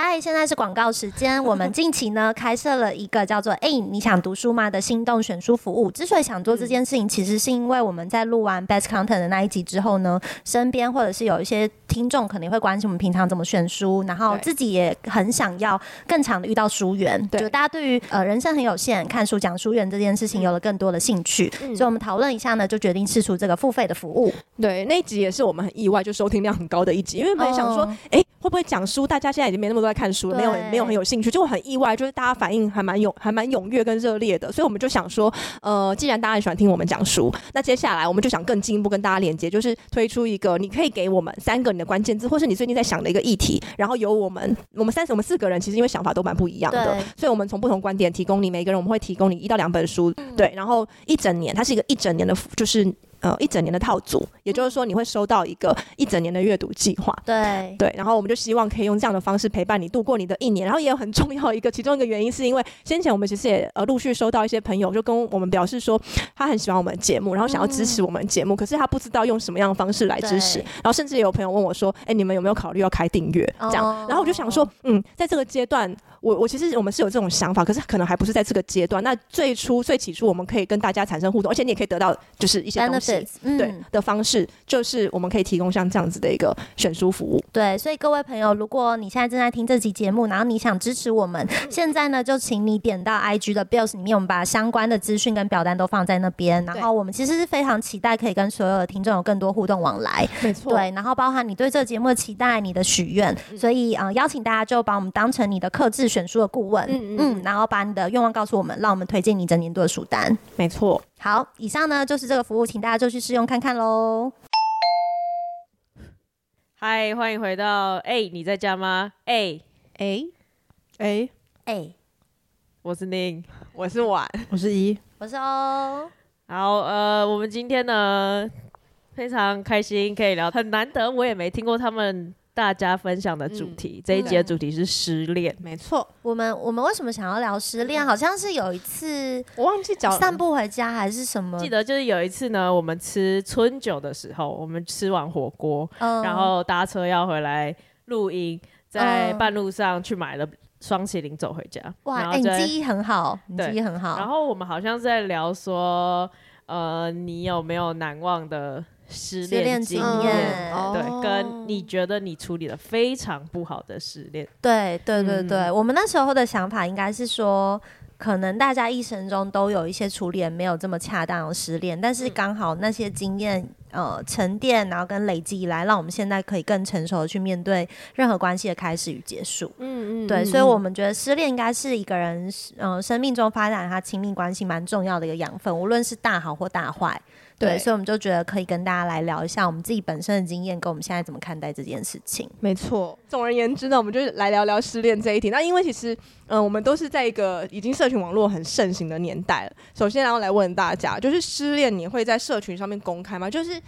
嗨，现在是广告时间。我们近期呢开设了一个叫做“哎，你想读书吗”的心动选书服务。之所以想做这件事情，其实是因为我们在录完 Best Content 的那一集之后呢，身边或者是有一些听众肯定会关心我们平常怎么选书，然后自己也很想要更常的遇到书缘。对，就大家对于呃人生很有限，看书讲书缘这件事情有了更多的兴趣，嗯、所以我们讨论一下呢，就决定试出这个付费的服务。对，那一集也是我们很意外，就收听量很高的一集，因为本来想说，哎、哦，会不会讲书？大家现在已经没那么多。在看书了，没有没有很有兴趣，就很意外，就是大家反应还蛮踊还蛮踊跃跟热烈的，所以我们就想说，呃，既然大家很喜欢听我们讲书，那接下来我们就想更进一步跟大家连接，就是推出一个，你可以给我们三个你的关键字，或是你最近在想的一个议题，然后由我们我们三我们四个人其实因为想法都蛮不一样的，所以我们从不同观点提供你每个人，我们会提供你一到两本书，对，然后一整年，它是一个一整年的，就是。呃，一整年的套组，也就是说你会收到一个一整年的阅读计划。对对，然后我们就希望可以用这样的方式陪伴你度过你的一年。然后也有很重要一个，其中一个原因是因为先前我们其实也呃陆续收到一些朋友就跟我们表示说，他很喜欢我们的节目，然后想要支持我们节目，嗯、可是他不知道用什么样的方式来支持。然后甚至也有朋友问我说，哎，你们有没有考虑要开订阅这样？然后我就想说，嗯，在这个阶段。我我其实我们是有这种想法，可是可能还不是在这个阶段。那最初最起初，我们可以跟大家产生互动，而且你也可以得到就是一些东西对、嗯、的方式，就是我们可以提供像这样子的一个选书服务。对，所以各位朋友，如果你现在正在听这集节目，然后你想支持我们，现在呢就请你点到 IG 的 Bills 里面，我们把相关的资讯跟表单都放在那边。然后我们其实是非常期待可以跟所有的听众有更多互动往来。没错，对，然后包含你对这个节目的期待、你的许愿，所以呃邀请大家就把我们当成你的克制选书的顾问。嗯嗯，然后把你的愿望告诉我们，让我们推荐你整年度的书单。没错。好，以上呢就是这个服务，请大家就去试用看看喽。嗨，欢迎回到哎、欸，你在家吗？哎哎哎哎，我是宁，我是婉，我是一，我是欧。好，呃，我们今天呢非常开心，可以聊，很难得，我也没听过他们。大家分享的主题，嗯、这一节主题是失恋，没错。我们我们为什么想要聊失恋？好像是有一次我忘记讲散步回家还是什么？记得就是有一次呢，我们吃春酒的时候，我们吃完火锅，嗯、然后搭车要回来录音，在半路上去买了双麒麟走回家。哇，哎、欸，你记忆很好，你记忆很好。然后我们好像是在聊说，呃，你有没有难忘的？失恋经验，嗯、对，哦、跟你觉得你处理的非常不好的失恋，对，对，对，对，嗯、我们那时候的想法应该是说，可能大家一生中都有一些处理没有这么恰当的失恋，但是刚好那些经验，呃，沉淀，然后跟累积以来，让我们现在可以更成熟的去面对任何关系的开始与结束。嗯嗯，对，所以我们觉得失恋应该是一个人，呃，生命中发展他亲密关系蛮重要的一个养分，无论是大好或大坏。对，所以我们就觉得可以跟大家来聊一下我们自己本身的经验，跟我们现在怎么看待这件事情。没错，总而言之呢，我们就来聊聊失恋这一题。那因为其实，嗯、呃，我们都是在一个已经社群网络很盛行的年代了。首先，然后来问大家，就是失恋你会在社群上面公开吗？就是。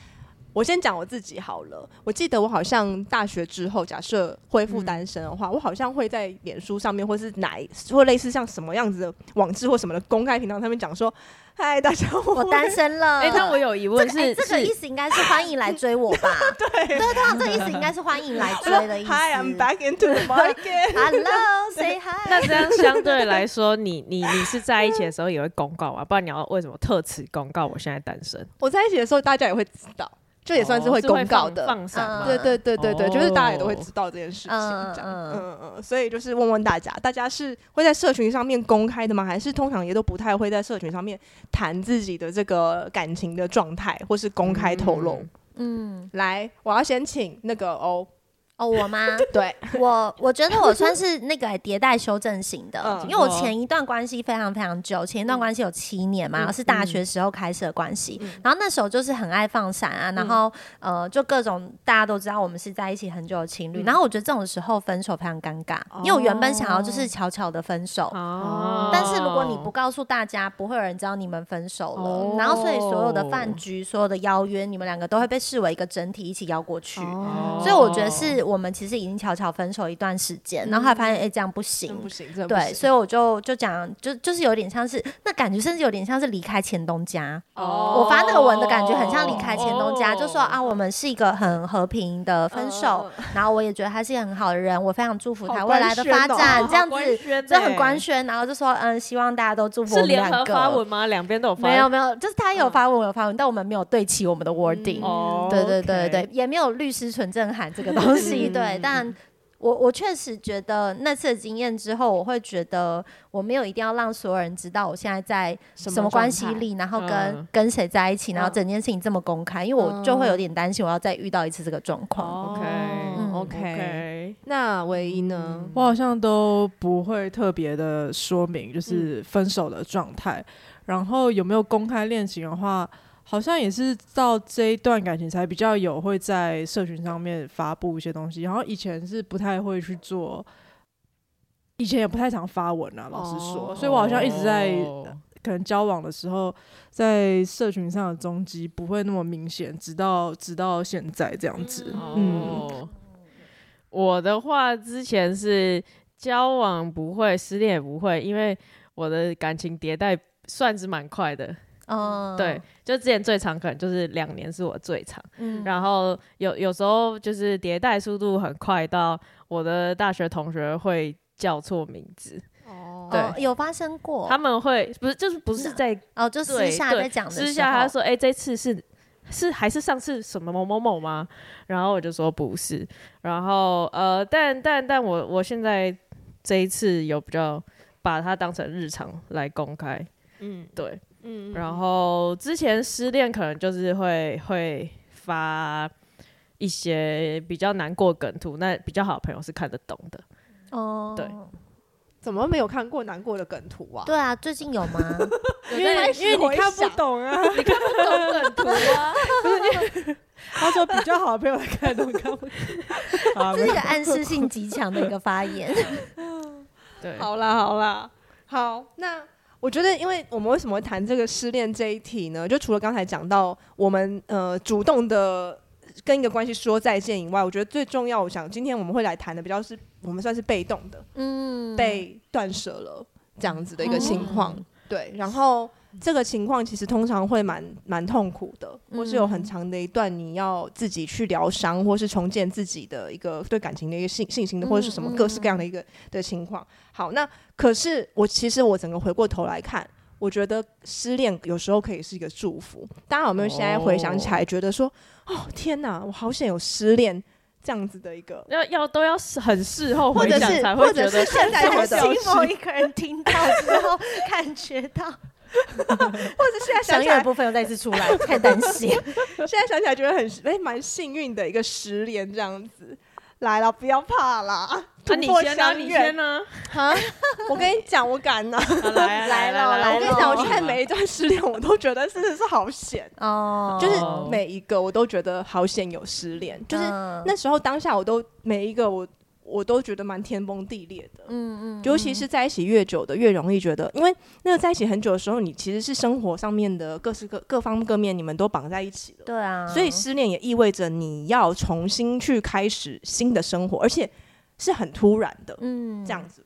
我先讲我自己好了。我记得我好像大学之后，假设恢复单身的话，嗯、我好像会在脸书上面，或是哪，或类似像什么样子的网志或什么的公开频道上面讲说：“嗨，大家好，我单身了。”哎、欸，那我有疑问是，这个欸、这个意思应该是欢迎来追我吧？对，对，对，这个意思应该是欢迎来追的意思。Hi，I'm back into the market。Hello，say hi。那这样相对来说，你你你是在一起的时候也会公告啊？不然你要为什么特此公告我现在单身？我在一起的时候，大家也会知道。这也算是会公告的，放闪，对对对对对，就是大家也都会知道这件事情，这样，嗯嗯嗯，所以就是问问大家，大家是会在社群上面公开的吗？还是通常也都不太会在社群上面谈自己的这个感情的状态，或是公开透露？嗯，来，我要先请那个欧。哦，我吗？对，我我觉得我算是那个迭代修正型的，嗯、因为我前一段关系非常非常久，前一段关系有七年嘛，嗯、是大学时候开始的关系，嗯、然后那时候就是很爱放闪啊，然后、嗯、呃，就各种大家都知道我们是在一起很久的情侣，嗯、然后我觉得这种时候分手非常尴尬，哦、因为我原本想要就是悄悄的分手，哦、但是如果你不告诉大家，不会有人知道你们分手了，哦、然后所以所有的饭局、所有的邀约，你们两个都会被视为一个整体一起邀过去，哦、所以我觉得是。我们其实已经悄悄分手一段时间，然后还发现哎、欸、这样不行，不行，对，所以我就就讲，就就是有点像是那感觉，甚至有点像是离开前东家。哦，我发那个文的感觉很像离开前东家，就说啊，我们是一个很和平的分手，然后我也觉得他是一个很好的人，我非常祝福他未来的发展，这样子就很官宣，然后就说嗯，希望大家都祝福我们两个。是联合发文吗？两边都有发？没有没有，就是他有发文，我有发文，但我们没有对齐我们的 wording。哦，对对对对，也没有律师纯正函这个东西。对，但。我我确实觉得那次的经验之后，我会觉得我没有一定要让所有人知道我现在在什么关系里，然后跟、嗯、跟谁在一起，然后整件事情这么公开，因为我就会有点担心我要再遇到一次这个状况。OK OK，那唯一呢？我好像都不会特别的说明，就是分手的状态，嗯、然后有没有公开恋情的话。好像也是到这一段感情才比较有会在社群上面发布一些东西，然后以前是不太会去做，以前也不太常发文啊，老实说，哦、所以我好像一直在、哦、可能交往的时候，在社群上的踪迹不会那么明显，直到直到现在这样子。嗯，哦、我的话之前是交往不会，失恋也不会，因为我的感情迭代算是蛮快的。嗯，对，就之前最长可能就是两年是我最长，嗯，然后有有时候就是迭代速度很快，到我的大学同学会叫错名字，哦，对，有发生过，他们会不是就是不是在哦，就私下在讲的，私下他说，哎，这次是是还是上次什么某某某吗？然后我就说不是，然后呃，但但但我我现在这一次有比较把它当成日常来公开，嗯，对。嗯，然后之前失恋可能就是会会发一些比较难过梗图，那比较好的朋友是看得懂的。哦，对，怎么没有看过难过的梗图啊？对啊，最近有吗？因为因为你看不懂啊，你看不懂梗图啊。他说比较好的朋友来看得懂，看不懂。这是一个暗示性极强的一个发言。对，好啦好啦，好那。我觉得，因为我们为什么会谈这个失恋这一题呢？就除了刚才讲到我们呃主动的跟一个关系说再见以外，我觉得最重要，我想今天我们会来谈的比较是我们算是被动的，嗯，被断舍了这样子的一个情况，嗯、对，然后。这个情况其实通常会蛮蛮痛苦的，或是有很长的一段你要自己去疗伤，或是重建自己的一个对感情的一个信信心的，或者是什么各式各样的一个的情况。好，那可是我其实我整个回过头来看，我觉得失恋有时候可以是一个祝福。大家有没有现在回想起来，觉得说，哦天哪，我好想有失恋这样子的一个，要要都要很事后回想才会觉得，或者是现在觉得某一个人听到之后 感觉到。或者现在想起来，部分又再次出来，太担心。现在想起来觉得很哎，蛮幸运的一个十连这样子。来了，不要怕啦。那你先呢？你先呢？啊，我跟你讲，我敢呢。来 来了来了。我跟你讲，我现在每一段失恋，我都觉得真的是好险哦。就是每一个，我都觉得好险有失恋。就是那时候当下，我都每一个我。我都觉得蛮天崩地裂的，嗯嗯，尤其是在一起越久的越容易觉得，因为那个在一起很久的时候，你其实是生活上面的各式各各方各面，你们都绑在一起了，对啊，所以失恋也意味着你要重新去开始新的生活，而且是很突然的，嗯，这样子，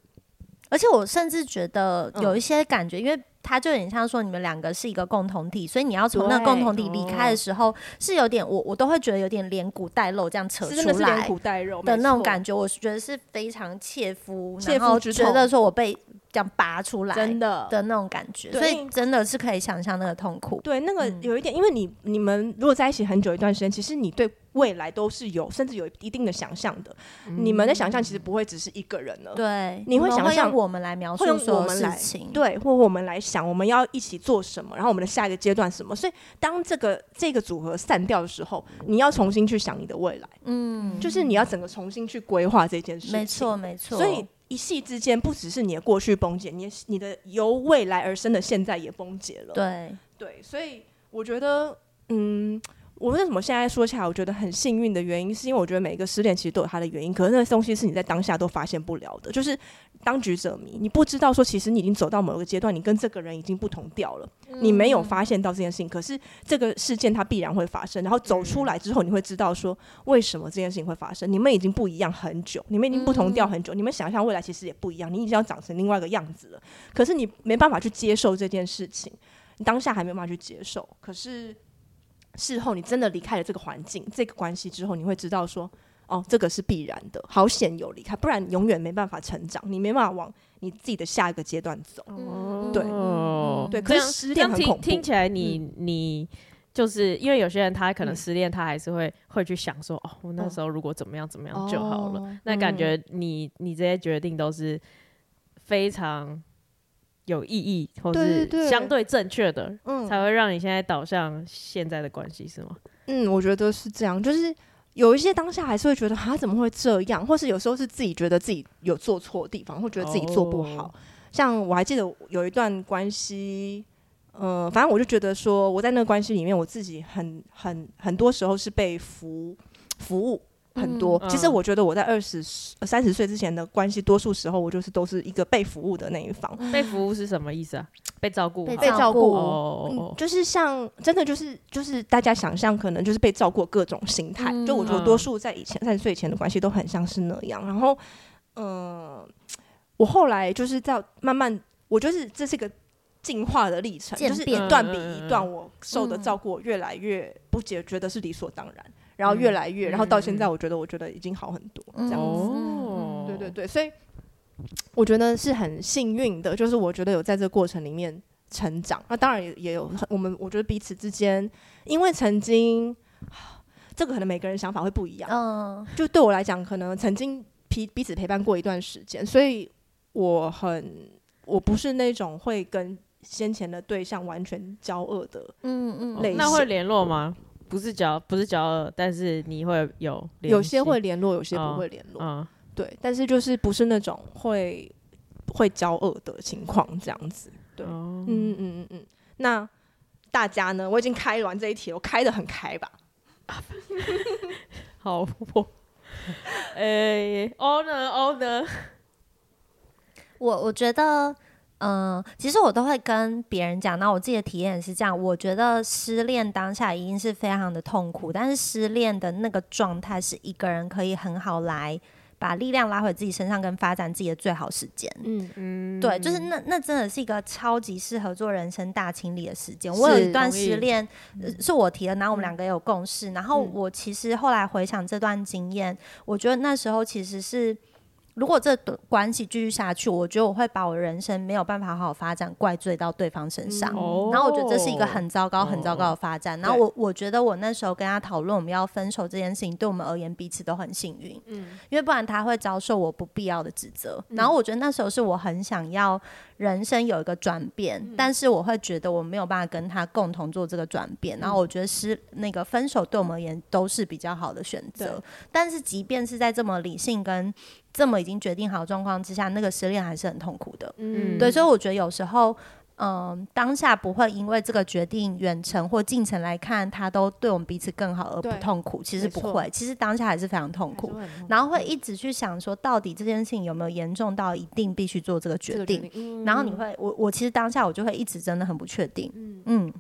而且我甚至觉得有一些感觉，因为。他就有点像说你们两个是一个共同体，所以你要从那个共同体离开的时候，是有点我我都会觉得有点连骨带肉这样扯出来，连骨带肉的那种感觉，我是觉得是非常切肤，然后觉得说我被这样拔出来，真的的那种感觉，所以真的是可以想象那个痛苦。对，那个有一点，因为你你们如果在一起很久一段时间，其实你对。未来都是有，甚至有一定的想象的。嗯、你们的想象其实不会只是一个人了。对，你会想象我们来描述所有事情，对，或我们来想我们要一起做什么，然后我们的下一个阶段什么。所以，当这个这个组合散掉的时候，你要重新去想你的未来。嗯，就是你要整个重新去规划这件事情。没错，没错。所以一夕之间，不只是你的过去崩解，你你的由未来而生的现在也崩解了。对，对。所以我觉得，嗯。我为什么现在说起来，我觉得很幸运的原因，是因为我觉得每一个失恋其实都有它的原因，可是那个东西是你在当下都发现不了的，就是当局者迷，你不知道说其实你已经走到某个阶段，你跟这个人已经不同调了，你没有发现到这件事情，可是这个事件它必然会发生，然后走出来之后，你会知道说为什么这件事情会发生，你们已经不一样很久，你们已经不同调很久，你们想象未来其实也不一样，你已经要长成另外一个样子了，可是你没办法去接受这件事情，你当下还没有办法去接受，可是。事后你真的离开了这个环境、这个关系之后，你会知道说，哦，这个是必然的，好险有离开，不然永远没办法成长，你没办法往你自己的下一个阶段走。哦、对，嗯、对。可是失恋很恐怖。听，听起来你，你你就是因为有些人他可能失恋，他还是会、嗯、会去想说，哦，我那时候如果怎么样怎么样就好了。哦、那感觉你你这些决定都是非常。有意义，或是相对正确的，嗯，才会让你现在导向现在的关系，是吗？嗯，我觉得是这样，就是有一些当下还是会觉得啊怎么会这样，或是有时候是自己觉得自己有做错的地方，或觉得自己做不好。哦、像我还记得有一段关系，呃，反正我就觉得说我在那个关系里面，我自己很很很多时候是被服服务。很多，嗯、其实我觉得我在二十三十岁之前的关系，多数时候我就是都是一个被服务的那一方。被服务是什么意思啊？被照顾，被照顾、嗯，就是像真的就是就是大家想象，可能就是被照顾各种心态。嗯、就我觉得多数在以前三十岁前的关系都很像是那样。然后，嗯、呃，我后来就是在慢慢，我就是这是一个进化的历程，就是一段比一段，我受的照顾越来越不解觉得是理所当然。然后越来越，嗯、然后到现在，我觉得，我觉得已经好很多，嗯、这样子。哦、对对对，所以我觉得是很幸运的，就是我觉得有在这个过程里面成长。那当然也也有我们，我觉得彼此之间，因为曾经这个可能每个人想法会不一样。嗯，就对我来讲，可能曾经彼彼此陪伴过一段时间，所以我很我不是那种会跟先前的对象完全交恶的类型。嗯嗯，哦、那会联络吗？不是交不是交恶，但是你会有有些会联络，有些不会联络。嗯，嗯对，但是就是不是那种会会交恶的情况这样子。对，嗯嗯嗯嗯。那大家呢？我已经开完这一题，我开的很开吧？好，我诶，欧呢？欧呢？我我觉得。嗯，其实我都会跟别人讲，那我自己的体验也是这样，我觉得失恋当下一定是非常的痛苦，但是失恋的那个状态是一个人可以很好来把力量拉回自己身上，跟发展自己的最好时间。嗯嗯，对，就是那那真的是一个超级适合做人生大清理的时间。我有一段失恋，是，是我提的，然后我们两个也有共识，然后我其实后来回想这段经验，我觉得那时候其实是。如果这段关系继续下去，我觉得我会把我人生没有办法好好发展怪罪到对方身上，嗯、然后我觉得这是一个很糟糕、很糟糕的发展。哦、然后我我觉得我那时候跟他讨论我们要分手这件事情，对我们而言彼此都很幸运，嗯，因为不然他会遭受我不必要的指责。嗯、然后我觉得那时候是我很想要人生有一个转变，嗯、但是我会觉得我没有办法跟他共同做这个转变。嗯、然后我觉得是那个分手对我们而言都是比较好的选择。但是即便是在这么理性跟这么已经决定好状况之下，那个失恋还是很痛苦的。嗯，对，所以我觉得有时候，嗯、呃，当下不会因为这个决定远程或近程来看，他都对我们彼此更好而不痛苦。其实不会，其实当下还是非常痛苦，痛苦然后会一直去想说，到底这件事情有没有严重到一定必须做这个决定？嗯、然后你会，我我其实当下我就会一直真的很不确定。嗯嗯，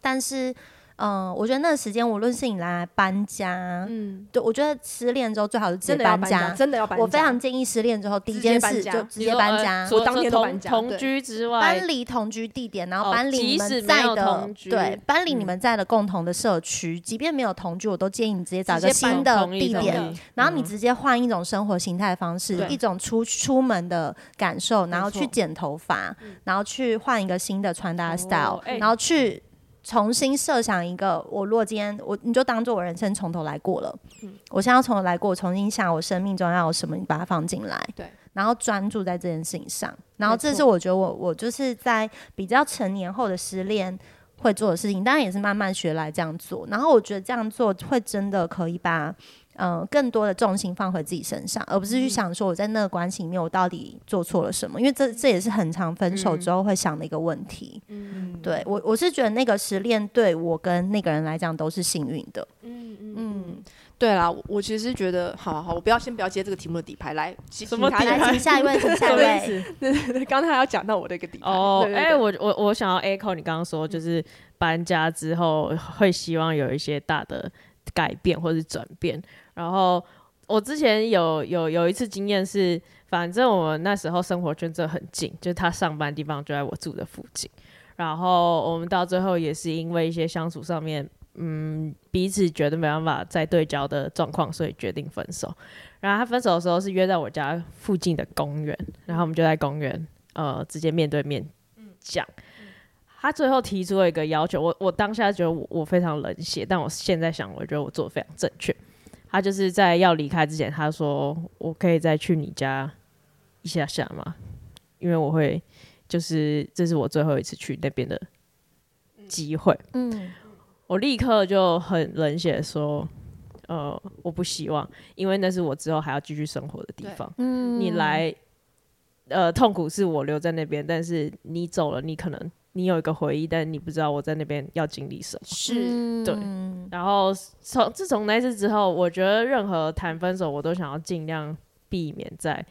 但是。嗯，我觉得那个时间，无论是你来搬家，嗯，对，我觉得失恋之后最好是直接搬家，真的要搬家。我非常建议失恋之后第一件事就直接搬家，我当天都搬家。同居之外，搬离同居地点，然后搬离你们在的，对，搬离你们在的共同的社区。即便没有同居，我都建议你直接找个新的地点，然后你直接换一种生活形态的方式，一种出出门的感受，然后去剪头发，然后去换一个新的穿搭 style，然后去。重新设想一个，我如果今天我你就当做我人生从头来过了，嗯，我现在要从头来过，我重新想我生命中要有什么，你把它放进来，对，然后专注在这件事情上，然后这是我觉得我我就是在比较成年后的失恋会做的事情，当然也是慢慢学来这样做，然后我觉得这样做会真的可以把。嗯、呃，更多的重心放回自己身上，而不是去想说我在那个关系里面我到底做错了什么，因为这这也是很常分手之后会想的一个问题。嗯，对我我是觉得那个失恋对我跟那个人来讲都是幸运的。嗯嗯嗯，对啦，我其实觉得，好好，我不要先不要接这个题目的底牌，来，什么底牌？来，请下一位，请下一 位。对对对，刚才还要讲到我的一个底牌。哦，哎，我我我想要 echo 你刚刚说，就是搬家之后会希望有一些大的改变或是转变，然后。我之前有有有一次经验是，反正我们那时候生活圈真的很近，就是他上班的地方就在我住的附近，然后我们到最后也是因为一些相处上面，嗯，彼此觉得没办法再对焦的状况，所以决定分手。然后他分手的时候是约在我家附近的公园，然后我们就在公园，呃，直接面对面讲。他最后提出了一个要求，我我当下觉得我我非常冷血，但我现在想，我觉得我做的非常正确。他就是在要离开之前，他说：“我可以再去你家一下下吗？因为我会，就是这是我最后一次去那边的机会。”嗯，我立刻就很冷血说：“呃，我不希望，因为那是我之后还要继续生活的地方。嗯，你来，呃，痛苦是我留在那边，但是你走了，你可能。”你有一个回忆，但你不知道我在那边要经历什么。是，对。然后从自从那次之后，我觉得任何谈分手，我都想要尽量避免在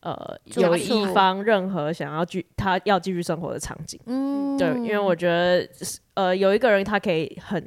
呃有一方任何想要继他要继续生活的场景。嗯，对，因为我觉得呃有一个人他可以很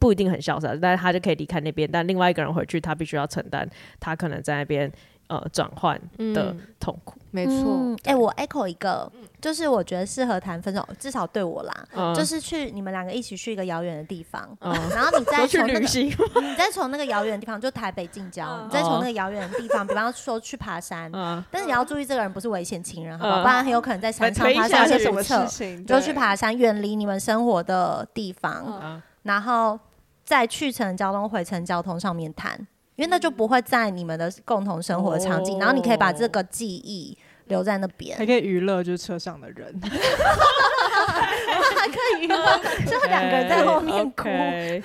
不一定很潇洒，但是他就可以离开那边，但另外一个人回去，他必须要承担他可能在那边。呃，转换的痛苦，嗯、没错。哎、欸，我 echo 一个，就是我觉得适合谈分手，至少对我啦，嗯、就是去你们两个一起去一个遥远的地方，嗯、然后你 再从那个，你再从那个遥远的地方，就台北近郊，嗯、你再从那个遥远的地方，比方说去爬山，嗯、但是你要注意，这个人不是危险情人，好不好？不然很有可能在山上发生一些什么事情，就去爬山，远离你们生活的地方，嗯、然后在去程交通、回程交通上面谈。因为那就不会在你们的共同生活的场景，哦、然后你可以把这个记忆留在那边，还可以娱乐，就是车上的人，还可以娱乐，就两个人在后面哭。对，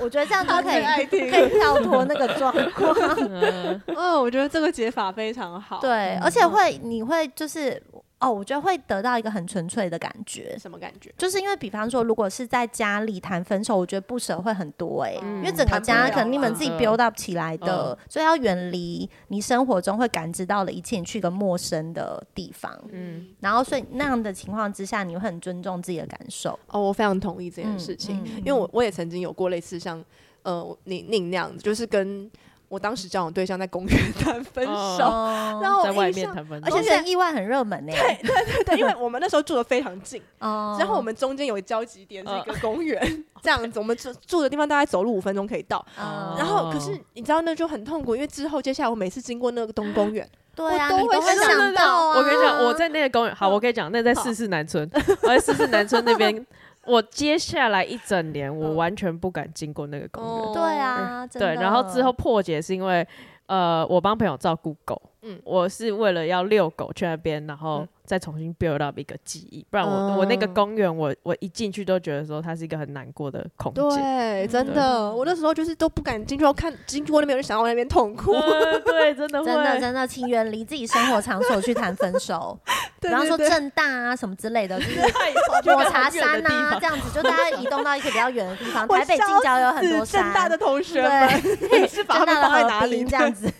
我觉得这样就可以可以跳脱那个状况。嗯，我觉得这个解法非常好。对，而且会你会就是。哦，我觉得会得到一个很纯粹的感觉。什么感觉？就是因为，比方说，如果是在家里谈分手，我觉得不舍会很多哎、欸，嗯、因为整个家可能你们自己 build up 起来的，嗯、所以要远离你生活中会感知到的一切，你去一个陌生的地方。嗯，然后所以那样的情况之下，你会很尊重自己的感受。哦，我非常同意这件事情，嗯嗯、因为我我也曾经有过类似像呃宁宁那样子，就是跟。我当时交往对象在公园 谈分手，哦、然后在外面谈分手，而且现在意外很热门呢。对对对对，因为 我们那时候住的非常近，哦、然后我们中间有交集点是一个公园，哦、这样子我们住住的地方大概走路五分钟可以到。哦、然后可是你知道那就很痛苦，因为之后接下来我每次经过那个东公园，对啊，我都会想到、啊。我跟你讲，我在那个公园，好，我跟你讲，那在四四南村，我在四四南村那边。我接下来一整年，我完全不敢经过那个公园。哦、对啊，对，然后之后破解是因为，呃，我帮朋友照顾狗，嗯，我是为了要遛狗去那边，然后。再重新 build up 一个记忆，不然我、嗯、我那个公园，我我一进去都觉得说它是一个很难过的空间。对，真的，我那时候就是都不敢进去，我看经过那边就想到那边痛哭。呃、对，真的会，真的真的，请远离自己生活场所去谈分手。比方说正大啊什么之类的，就是抹茶山啊这样子，就大家移动到一些比较远的地方。台北近郊有很多山。政大的同学们，对，是把他们放在哪里？这样子。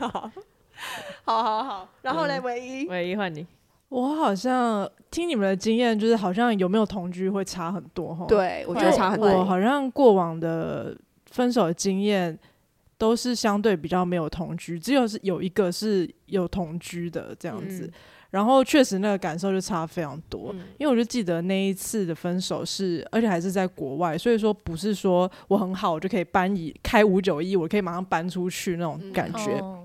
好，好好好。然后呢，唯一，唯一换你。我好像听你们的经验，就是好像有没有同居会差很多哈。对，我觉得差很多。我好像过往的分手的经验都是相对比较没有同居，只有是有一个是有同居的这样子。嗯、然后确实那个感受就差非常多，嗯、因为我就记得那一次的分手是，而且还是在国外，所以说不是说我很好，我就可以搬移开五九一，我可以马上搬出去那种感觉。嗯哦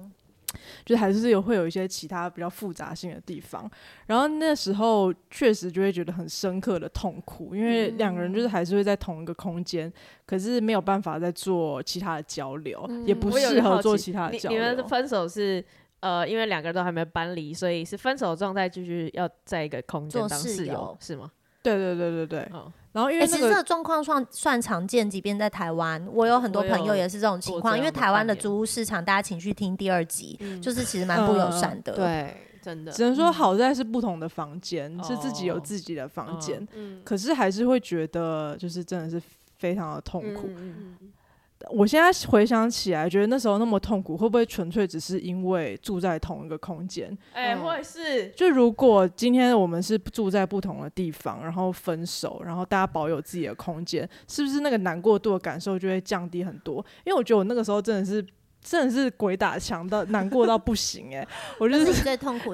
就还是有会有一些其他比较复杂性的地方，然后那时候确实就会觉得很深刻的痛苦，因为两个人就是还是会在同一个空间，嗯、可是没有办法再做其他的交流，嗯、也不适合做其他的交流。你，你们的分手是呃，因为两个人都还没搬离，所以是分手状态，继续要在一个空间当室友，室友是吗？对对对对对。哦然后因为、其实这个状况算算常见，即便在台湾，我有很多朋友也是这种情况。因为台湾的租屋市场，大家请去听第二集，嗯就是其实蛮不友善的。对，真的只能说好在是不同的房间，嗯是自己有自己的房间，嗯可是还是会觉得就是真的是非常的痛苦。我现在回想起来，觉得那时候那么痛苦，会不会纯粹只是因为住在同一个空间？哎、会是就如果今天我们是住在不同的地方，然后分手，然后大家保有自己的空间，是不是那个难过度的感受就会降低很多？因为我觉得我那个时候真的是真的是鬼打墙到难过到不行哎、欸，我就是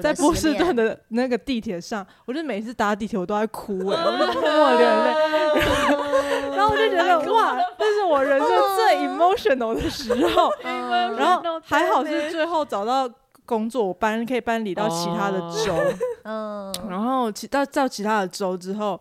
在波士顿的，的那个地铁上，我就每次搭地铁我都在哭哎、欸，我就默默流泪，然后我就觉得哇，这是我人生最 emotional 的时候。然后还好是最后找到工作，我搬可以搬离到其他的州，嗯，然后其到到其他的州之后，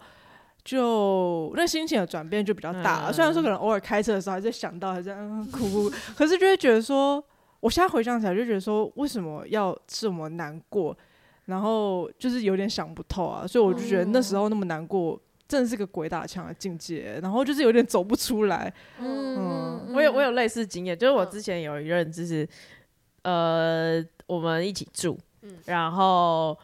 就那心情的转变就比较大了。嗯虽然说可能偶尔开车的时候还是想到还是嗯哭哭，可是就会觉得说，我现在回想起来就觉得说，为什么要这么难过？然后就是有点想不透啊，所以我就觉得那时候那么难过。真的是个鬼打墙的境界，然后就是有点走不出来。嗯，我有我有类似经验，就是我之前有一任就是，呃，我们一起住，然后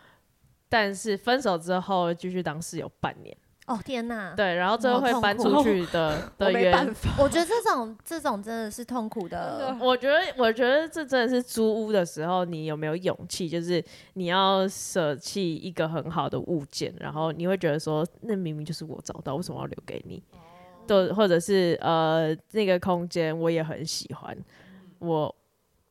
但是分手之后继续当室友半年，哦天哪，对，然后最后会搬出去的 我的原我觉得这种这种真的是痛苦的，我觉得，我觉得这真的是租屋的时候，你有没有勇气？就是你要舍弃一个很好的物件，然后你会觉得说，那明明就是我找到，为什么要留给你？对，或者是呃，那个空间我也很喜欢，我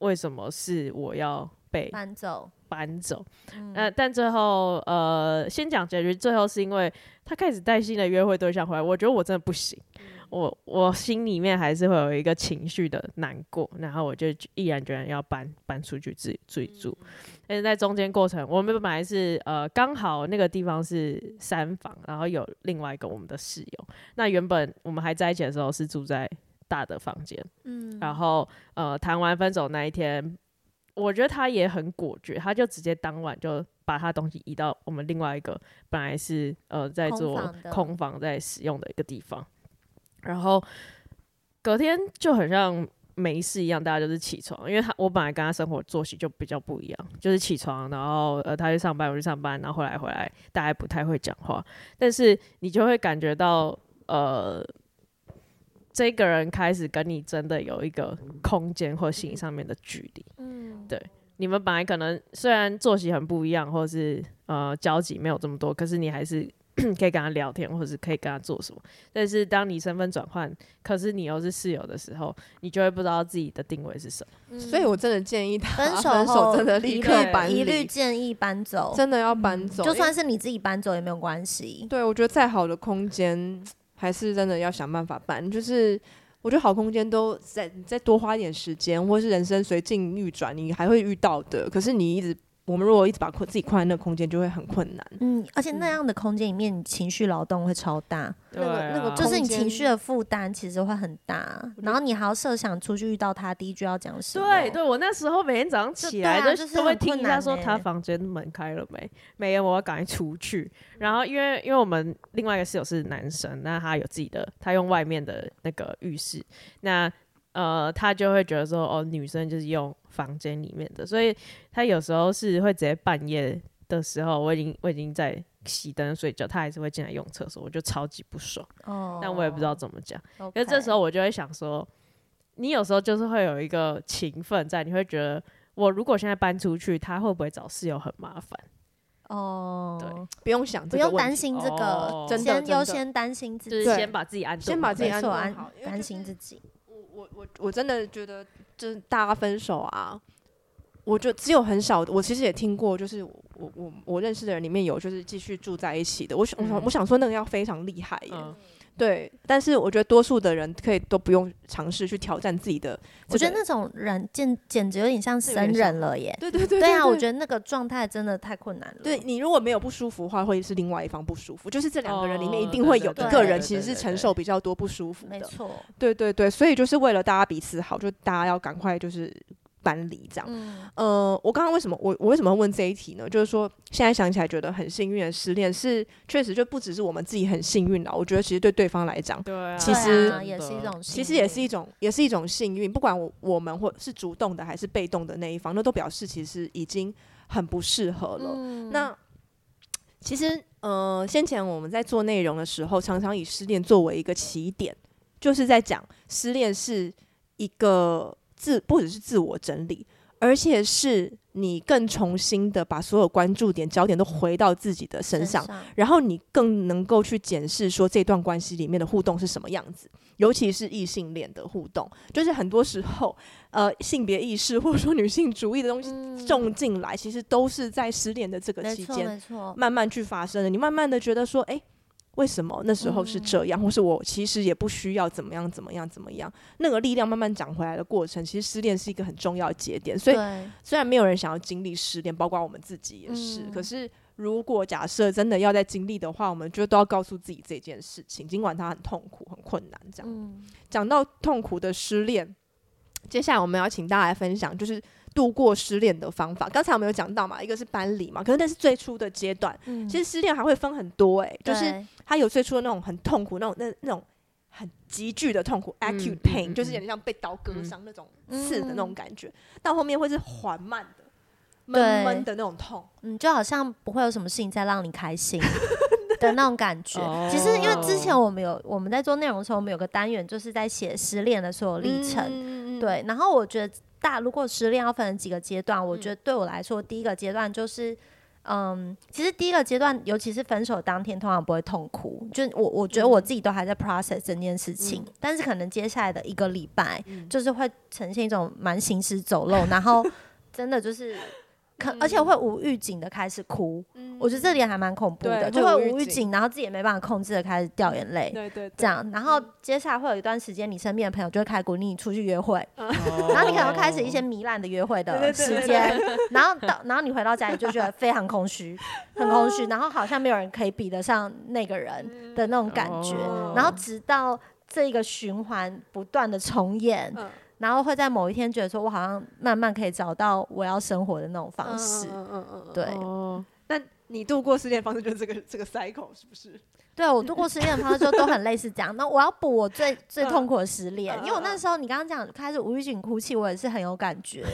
为什么是我要被搬走，搬走？嗯呃，但最后呃，先讲结局，最后是因为他开始带新的约会对象回来，我觉得我真的不行。我我心里面还是会有一个情绪的难过，然后我就毅然决然要搬搬出去自己自己住。但是在中间过程，我们本来是呃刚好那个地方是三房，然后有另外一个我们的室友。那原本我们还在一起的时候是住在大的房间，嗯，然后呃谈完分手那一天，我觉得他也很果决，他就直接当晚就把他东西移到我们另外一个本来是呃在做空房在使用的一个地方。然后隔天就很像没事一样，大家就是起床，因为他我本来跟他生活作息就比较不一样，就是起床，然后呃他去上班，我去上班，然后后来回来，大家不太会讲话，但是你就会感觉到呃。这个人开始跟你真的有一个空间或心理上面的距离，嗯，对你们本来可能虽然作息很不一样，或是呃交集没有这么多，可是你还是 可以跟他聊天，或是可以跟他做什么。但是当你身份转换，可是你又是室友的时候，你就会不知道自己的定位是什么。嗯所以我真的建议他分手分手后真的 立刻一律搬一律，建议搬走，真的要搬走，就算因为是你自己搬走也没有关系。对我觉得再好的空间，还是真的要想办法办。就是我觉得好空间都再再多花一点时间，或是人生随境遇转，你还会遇到的。可是你一直，我们如果一直把自己困在那个空间，就会很困难。嗯，而且那样的空间里面，你情绪劳动会超大，那个那个就是你情绪的负担其实会很大，然后你还要设想出去遇到他第一句要讲什么。对对，我那时候每天早上起来都就对啊就是都会听一下说他房间门开了没，没有，我要赶快出去。然后因为因为我们另外一个室友是男生，那他有自己的，他用外面的那个浴室，那呃他就会觉得说哦，女生就是用房间里面的，所以他有时候是会直接半夜的时候，我已经我已经在熄灯睡觉，他还是会进来用厕所，我就超级不爽。哦，但我也不知道怎么讲。可是这时候我就会想说，你有时候就是会有一个情分在，你会觉得我如果现在搬出去，他会不会找室友很麻烦？哦，对不用想不用担心这个哦，真的先优先担心自己，就是先把自己安先把自己安好担心自己。我我我我真的觉得，就是大家分手啊，我就只有很少，我其实也听过，就是我我我我认识的人里面有就是继续住在一起的。我想我想嗯我想说那个要非常厉害耶，嗯，对。但是我觉得多数的人可以都不用尝试去挑战自己的、这个。我觉得那种人简简直有点像生这有点像人了耶。对对对对啊，我觉得那个状态真的太困难了。对你如果没有不舒服的话，会是另外一方不舒服。就是这两个人里面哦一定会有一个人其实是承受比较多不舒服的。没错，对对对，所以就是为了大家彼此好，就大家要赶快就是搬离这样。嗯呃，我刚刚为什么我我为什么会问这一题呢？就是说现在想起来觉得很幸运的失恋，是确实就不只是我们自己很幸运了。我觉得其实对对方来讲，对啊，其实啊也是一种，其实也是一种也是一种幸运。不管我我们或是主动的还是被动的那一方，那都表示其实已经很不适合了。嗯那其实呃，先前我们在做内容的时候，常常以失恋作为一个起点，就是在讲失恋是一个自不只是自我整理，而且是你更重新的把所有关注点、焦点都回到自己的身上，然后你更能够去检视说这段关系里面的互动是什么样子，尤其是异性恋的互动，就是很多时候呃性别意识或者说女性主义的东西种进来，其实都是在失恋的这个期间慢慢去发生的。你慢慢的觉得说，哎。为什么那时候是这样，嗯、或是我其实也不需要怎么样怎么样怎么样？那个力量慢慢长回来的过程，其实失恋是一个很重要的节点。所以虽然没有人想要经历失恋，包括我们自己也是。嗯、可是如果假设真的要再经历的话，我们就都要告诉自己这件事情，尽管它很痛苦、很困难。这样讲、嗯、到痛苦的失恋，接下来我们要请大家来分享，就是。度过失恋的方法，刚才我们有讲到嘛，一个是搬离嘛，可是那是最初的阶段。嗯、其实失恋还会分很多、欸，哎，就是他有最初的那种很痛苦，那种那那种很急剧的痛苦、嗯、（acute pain），、嗯、就是有点像被刀割伤那种刺的那种感觉。嗯、到后面会是缓慢的、闷闷的那种痛，嗯，就好像不会有什么事情再让你开心 的那种感觉。其实因为之前我们有我们在做内容的时候，我们有个单元就是在写失恋的所有历程，嗯、对，然后我觉得。大如果失恋要分成几个阶段，我觉得对我来说，第一个阶段就是，嗯，其实第一个阶段，尤其是分手当天，通常不会痛苦。就我我觉得我自己都还在 process 这件事情，嗯、但是可能接下来的一个礼拜，嗯、就是会呈现一种蛮行尸走肉，然后 真的就是。可而且会无预警的开始哭，嗯、我觉得这点还蛮恐怖的，就会无预警，然后自己也没办法控制的开始掉眼泪，对，对对，这样，然后接下来会有一段时间，你身边的朋友就会开始鼓励你出去约会，嗯、然后你可能开始一些糜烂的约会的时间，然后到然后你回到家里就觉得非常空虚，很空虚，然后好像没有人可以比得上那个人的那种感觉，嗯、然后直到这一个循环不断的重演。嗯然后会在某一天觉得说，我好像慢慢可以找到我要生活的那种方式。嗯嗯嗯，对。哦，那你度过失恋方式 就是这个这个 cycle 是不是？对，我度过失恋的方式就都很类似这样。那我要补我最最痛苦的失恋，因为我那时候你刚刚讲开始无预警哭泣，我也是很有感觉。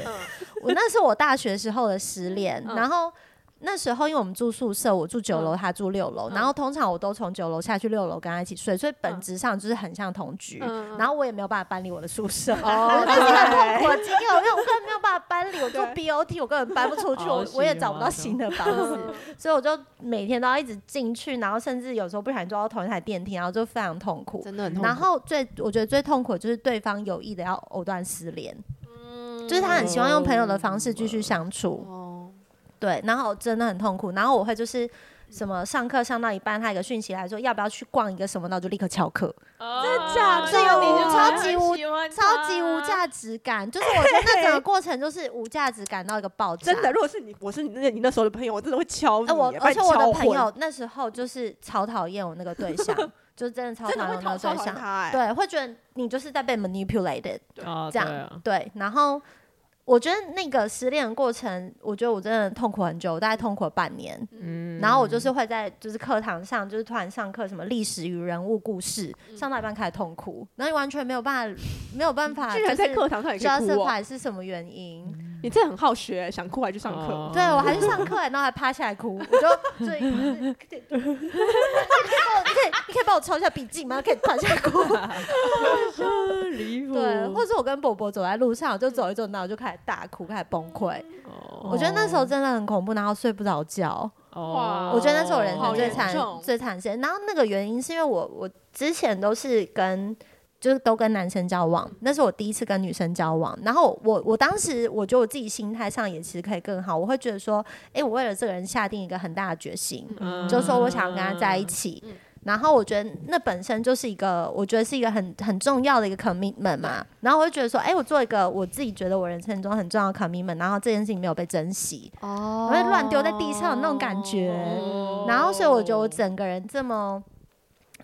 我那是我大学时候的失恋，然后。那时候，因为我们住宿舍，我住九楼，他住六楼，然后通常我都从九楼下去六楼跟他一起睡，所以本质上就是很像同居。然后我也没有办法搬离我的宿舍，哦，这是很痛苦的经验，我没有，我根本没有办法搬离。我做 BOT，我根本搬不出去，我我也找不到新的房子，所以我就每天都要一直进去，然后甚至有时候不小心坐到同一台电梯，然后就非常痛苦，真的很痛苦。然后最我觉得最痛苦的就是对方有意的要藕断丝连，就是他很希望用朋友的方式继续相处。对，然后真的很痛苦，然后我会就是什么上课上到一半，他一个讯息来说要不要去逛一个什么，然后就立刻翘课，哦、真的假的？超级无超级无价值感，就是我觉得那整个过程就是无价值感到一个爆炸。真的，如果是你，我是你那你那时候的朋友，我真的会敲你。我而且我的朋友那时候就是超讨厌我那个对象，就是真的超讨厌我那个对象，欸、对，会觉得你就是在被 manipulated，对这样对，啊、对，然后。我觉得那个失恋的过程，我觉得我真的痛苦很久，我大概痛苦了半年。嗯，然后我就是会在就是课堂上，就是突然上课什么历史与人物故事，嗯、上到一半开始痛哭，然后你完全没有办法，没有办法，居然在课堂上也可以哭哦。是什么原因？嗯、你真的很好学，想哭还去上课？哦、对，我还去上课，然后还趴下来哭，我就最。你可以，你可以，你可以帮我 抄 一下笔记吗？可以趴下来哭。对，或者是我跟伯伯走在路上，我就走一走，然后我就开始大哭，开始崩溃。哦、我觉得那时候真的很恐怖，然后睡不着觉。哇，我觉得那是我人生最惨、最惨的时间。然后那个原因是因为我，我之前都是跟，就是都跟男生交往，那是我第一次跟女生交往。然后我，我当时我觉得我自己心态上也其实可以更好。我会觉得说，哎、欸，我为了这个人下定一个很大的决心，嗯、就是说我想要跟他在一起。嗯然后我觉得那本身就是一个，我觉得是一个很很重要的一个 commitment 嘛。然后我就觉得说，哎，我做一个我自己觉得我人生中很重要的 commitment，然后这件事情没有被珍惜，哦，我会乱丢在地上的那种感觉。哦、然后所以我觉得我整个人这么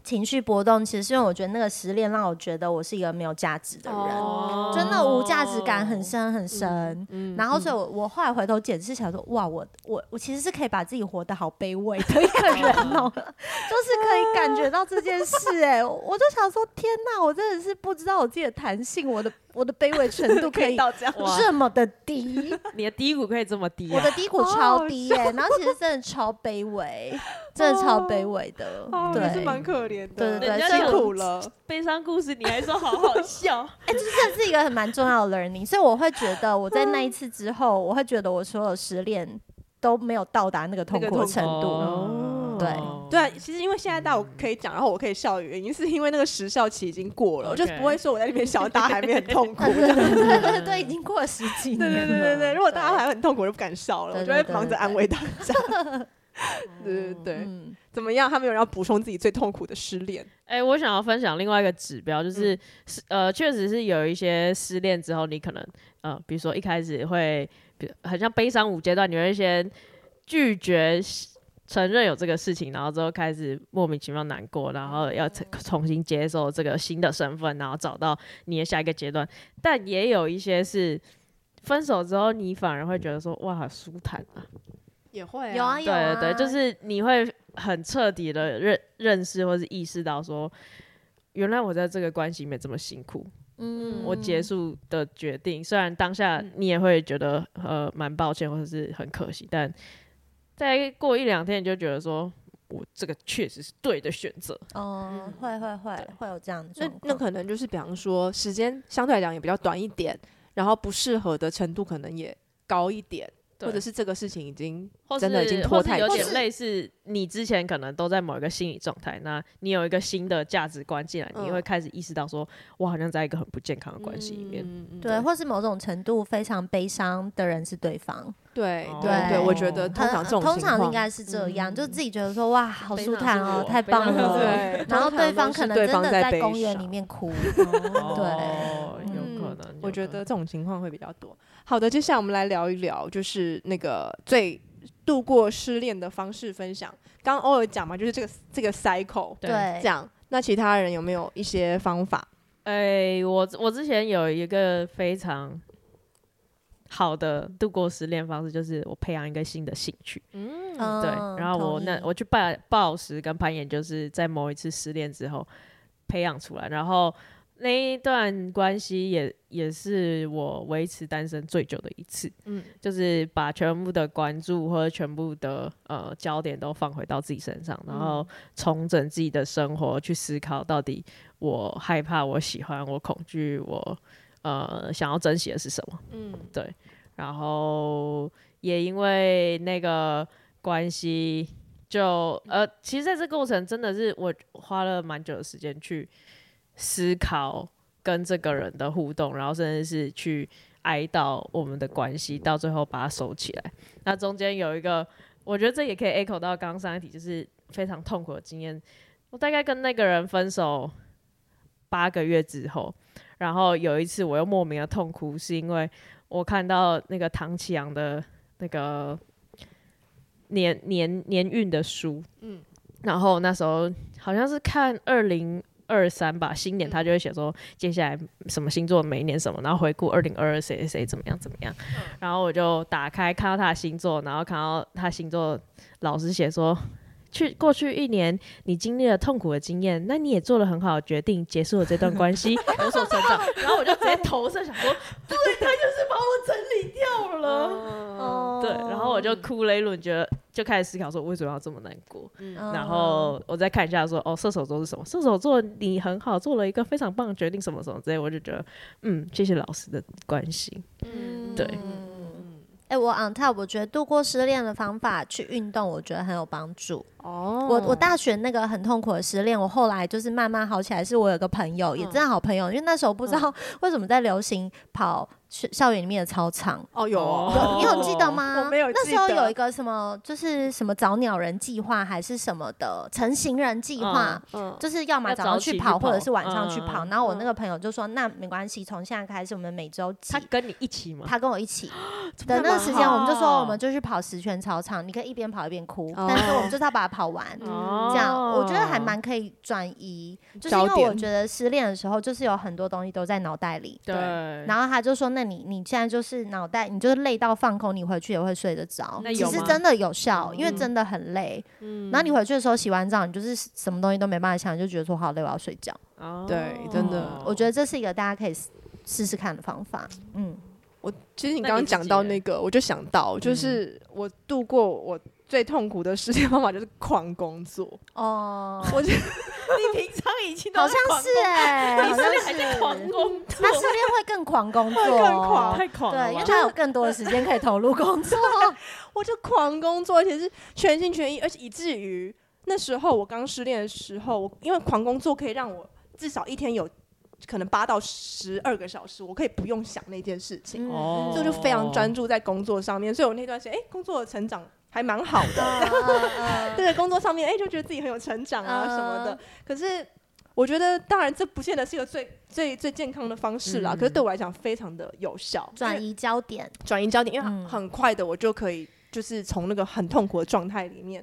情绪波动，其实是因为我觉得那个失恋让我觉得我是一个没有价值的人，哦、真的无价值感很深很深。嗯嗯、然后所以我，我我后来回头检视，想说，哇，我我我其实是可以把自己活得好卑微的一个人哦，就是可以感觉到这件事。哎，我就想说，天哪，我真的是不知道我自己的弹性，我的我的卑微程度 可以到这样。这么的低，你的低谷可以这么低、啊，我的低谷超低哎，然后其实真的超卑微，真的超卑微的，对，是蛮可怜的，对对对，辛苦了。悲伤故事你还说好好笑，哎，这是一个很蛮重要的 learning，所以我会觉得我在那一次之后，我会觉得我所有失恋都没有到达那个痛苦的程度，对。对啊，其实因为现在到我可以讲，然后我可以笑的原因是因为那个时效期已经过了，我就不会说我在那边笑，大家还没很痛苦，对对对对，已经过了十几年，对对对对对，如果大家还很痛苦，我就不敢笑了，我就会忙着安慰大家。对对对，嗯、怎么样？他们有人要补充自己最痛苦的失恋？哎、欸，我想要分享另外一个指标，就是、嗯、呃，确实是有一些失恋之后，你可能呃，比如说一开始会，比如很像悲伤五阶段，你会先拒绝承认有这个事情，然后之后开始莫名其妙难过，然后要重新接受这个新的身份，然后找到你的下一个阶段。但也有一些是分手之后，你反而会觉得说，哇，好舒坦啊。也会、啊、有啊有啊，对对对，就是你会很彻底的认认识或是意识到说，原来我在这个关系里面这么辛苦。嗯，我结束的决定，虽然当下你也会觉得呃蛮抱歉或者是很可惜，但再过一两天你就觉得说我这个确实是对的选择。哦、嗯，会会会会有这样。那那可能就是比方说时间相对来讲也比较短一点，然后不适合的程度可能也高一点。或者是这个事情已经真的已经拖太久，有点类似你之前可能都在某一个心理状态，那你有一个新的价值观进来，你会开始意识到说，我好像在一个很不健康的关系里面，对，或是某种程度非常悲伤的人是对方，对对对，我觉得通常这种通常应该是这样，就自己觉得说哇，好舒坦哦，太棒了，对，然后对方可能真的在公园里面哭，对，有可能，我觉得这种情况会比较多。好的，接下来我们来聊一聊，就是那个最度过失恋的方式分享。刚刚偶尔讲嘛，就是这个这个 cycle，对，这样。那其他人有没有一些方法？哎、欸，我我之前有一个非常好的度过失恋方式，就是我培养一个新的兴趣。嗯，对。然后我那我去报暴食跟攀岩，就是在某一次失恋之后培养出来，然后。那一段关系也也是我维持单身最久的一次，嗯，就是把全部的关注或者全部的呃焦点都放回到自己身上，然后重整自己的生活，去思考到底我害怕、我喜欢、我恐惧、我呃想要珍惜的是什么，嗯，对，然后也因为那个关系，就呃，其实在这过程真的是我花了蛮久的时间去。思考跟这个人的互动，然后甚至是去哀悼我们的关系，到最后把它收起来。那中间有一个，我觉得这也可以 echo 到刚刚上一题，就是非常痛苦的经验。我大概跟那个人分手八个月之后，然后有一次我又莫名的痛哭，是因为我看到那个唐启阳的那个年年年运的书，嗯，然后那时候好像是看二零。二三吧，新年他就会写说接下来什么星座每一年什么，然后回顾二零二二谁谁谁怎么样怎么样，然后我就打开看到他的星座，然后看到他星座老师写说，去过去一年你经历了痛苦的经验，那你也做了很好的决定，结束了这段关系，有所成长。然后我就直接投射想说，对，他就是把我整理掉了，嗯、对，然后我就哭了一轮，觉得。就开始思考说为什么要这么难过，嗯、然后我再看一下说哦，射手座是什么？射手座你很好，做了一个非常棒的决定，什么什么之类，我就觉得嗯，谢谢老师的关心，嗯，对。哎、欸，我 on top，我觉得度过失恋的方法去运动，我觉得很有帮助。哦，我我大学那个很痛苦的失恋，我后来就是慢慢好起来，是我有个朋友，嗯、也真的好朋友，因为那时候不知道为什么在流行跑。校园里面的操场哦，有有，你有记得吗？我没有。那时候有一个什么，就是什么早鸟人计划还是什么的成型人计划，就是要么早上去跑，或者是晚上去跑。然后我那个朋友就说：“那没关系，从现在开始，我们每周他跟你一起吗？他跟我一起。等那个时间，我们就说我们就去跑十圈操场，你可以一边跑一边哭，但是我们就是要把跑完。哦这样我觉得还蛮可以转移，就是因为我觉得失恋的时候，就是有很多东西都在脑袋里。对。然后他就说：“那你你现在就是脑袋，你就是累到放空，你回去也会睡得着。其实真的有效，因为真的很累。嗯。然后你回去的时候洗完澡，你就是什么东西都没办法想，就觉得说好累，我要睡觉。哦。对，真的，我觉得这是一个大家可以试试看的方法。嗯。我其实你刚刚讲到那个，我就想到，就是我度过我最痛苦的失恋方法就是狂工作。哦，我觉得 你平常已经 好像是哎，你失恋还在狂工作，他失恋会更狂工作，更狂，太狂了。对，因为他有更多的时间可以投入工作。我就狂工作，而且是全心全意，而且以至于那时候我刚失恋的时候，我因为狂工作可以让我至少一天有。可能八到十二个小时，我可以不用想那件事情，哦、所以我就非常专注在工作上面。所以我那段时间，哎、欸，工作的成长还蛮好的，对，工作上面，哎、欸，就觉得自己很有成长啊什么的。可是我觉得，当然这不见得是一个最最最健康的方式啦。嗯、可是对我来讲，非常的有效，转移焦点，转移焦点，因为很快的我就可以。就是从那个很痛苦的状态里面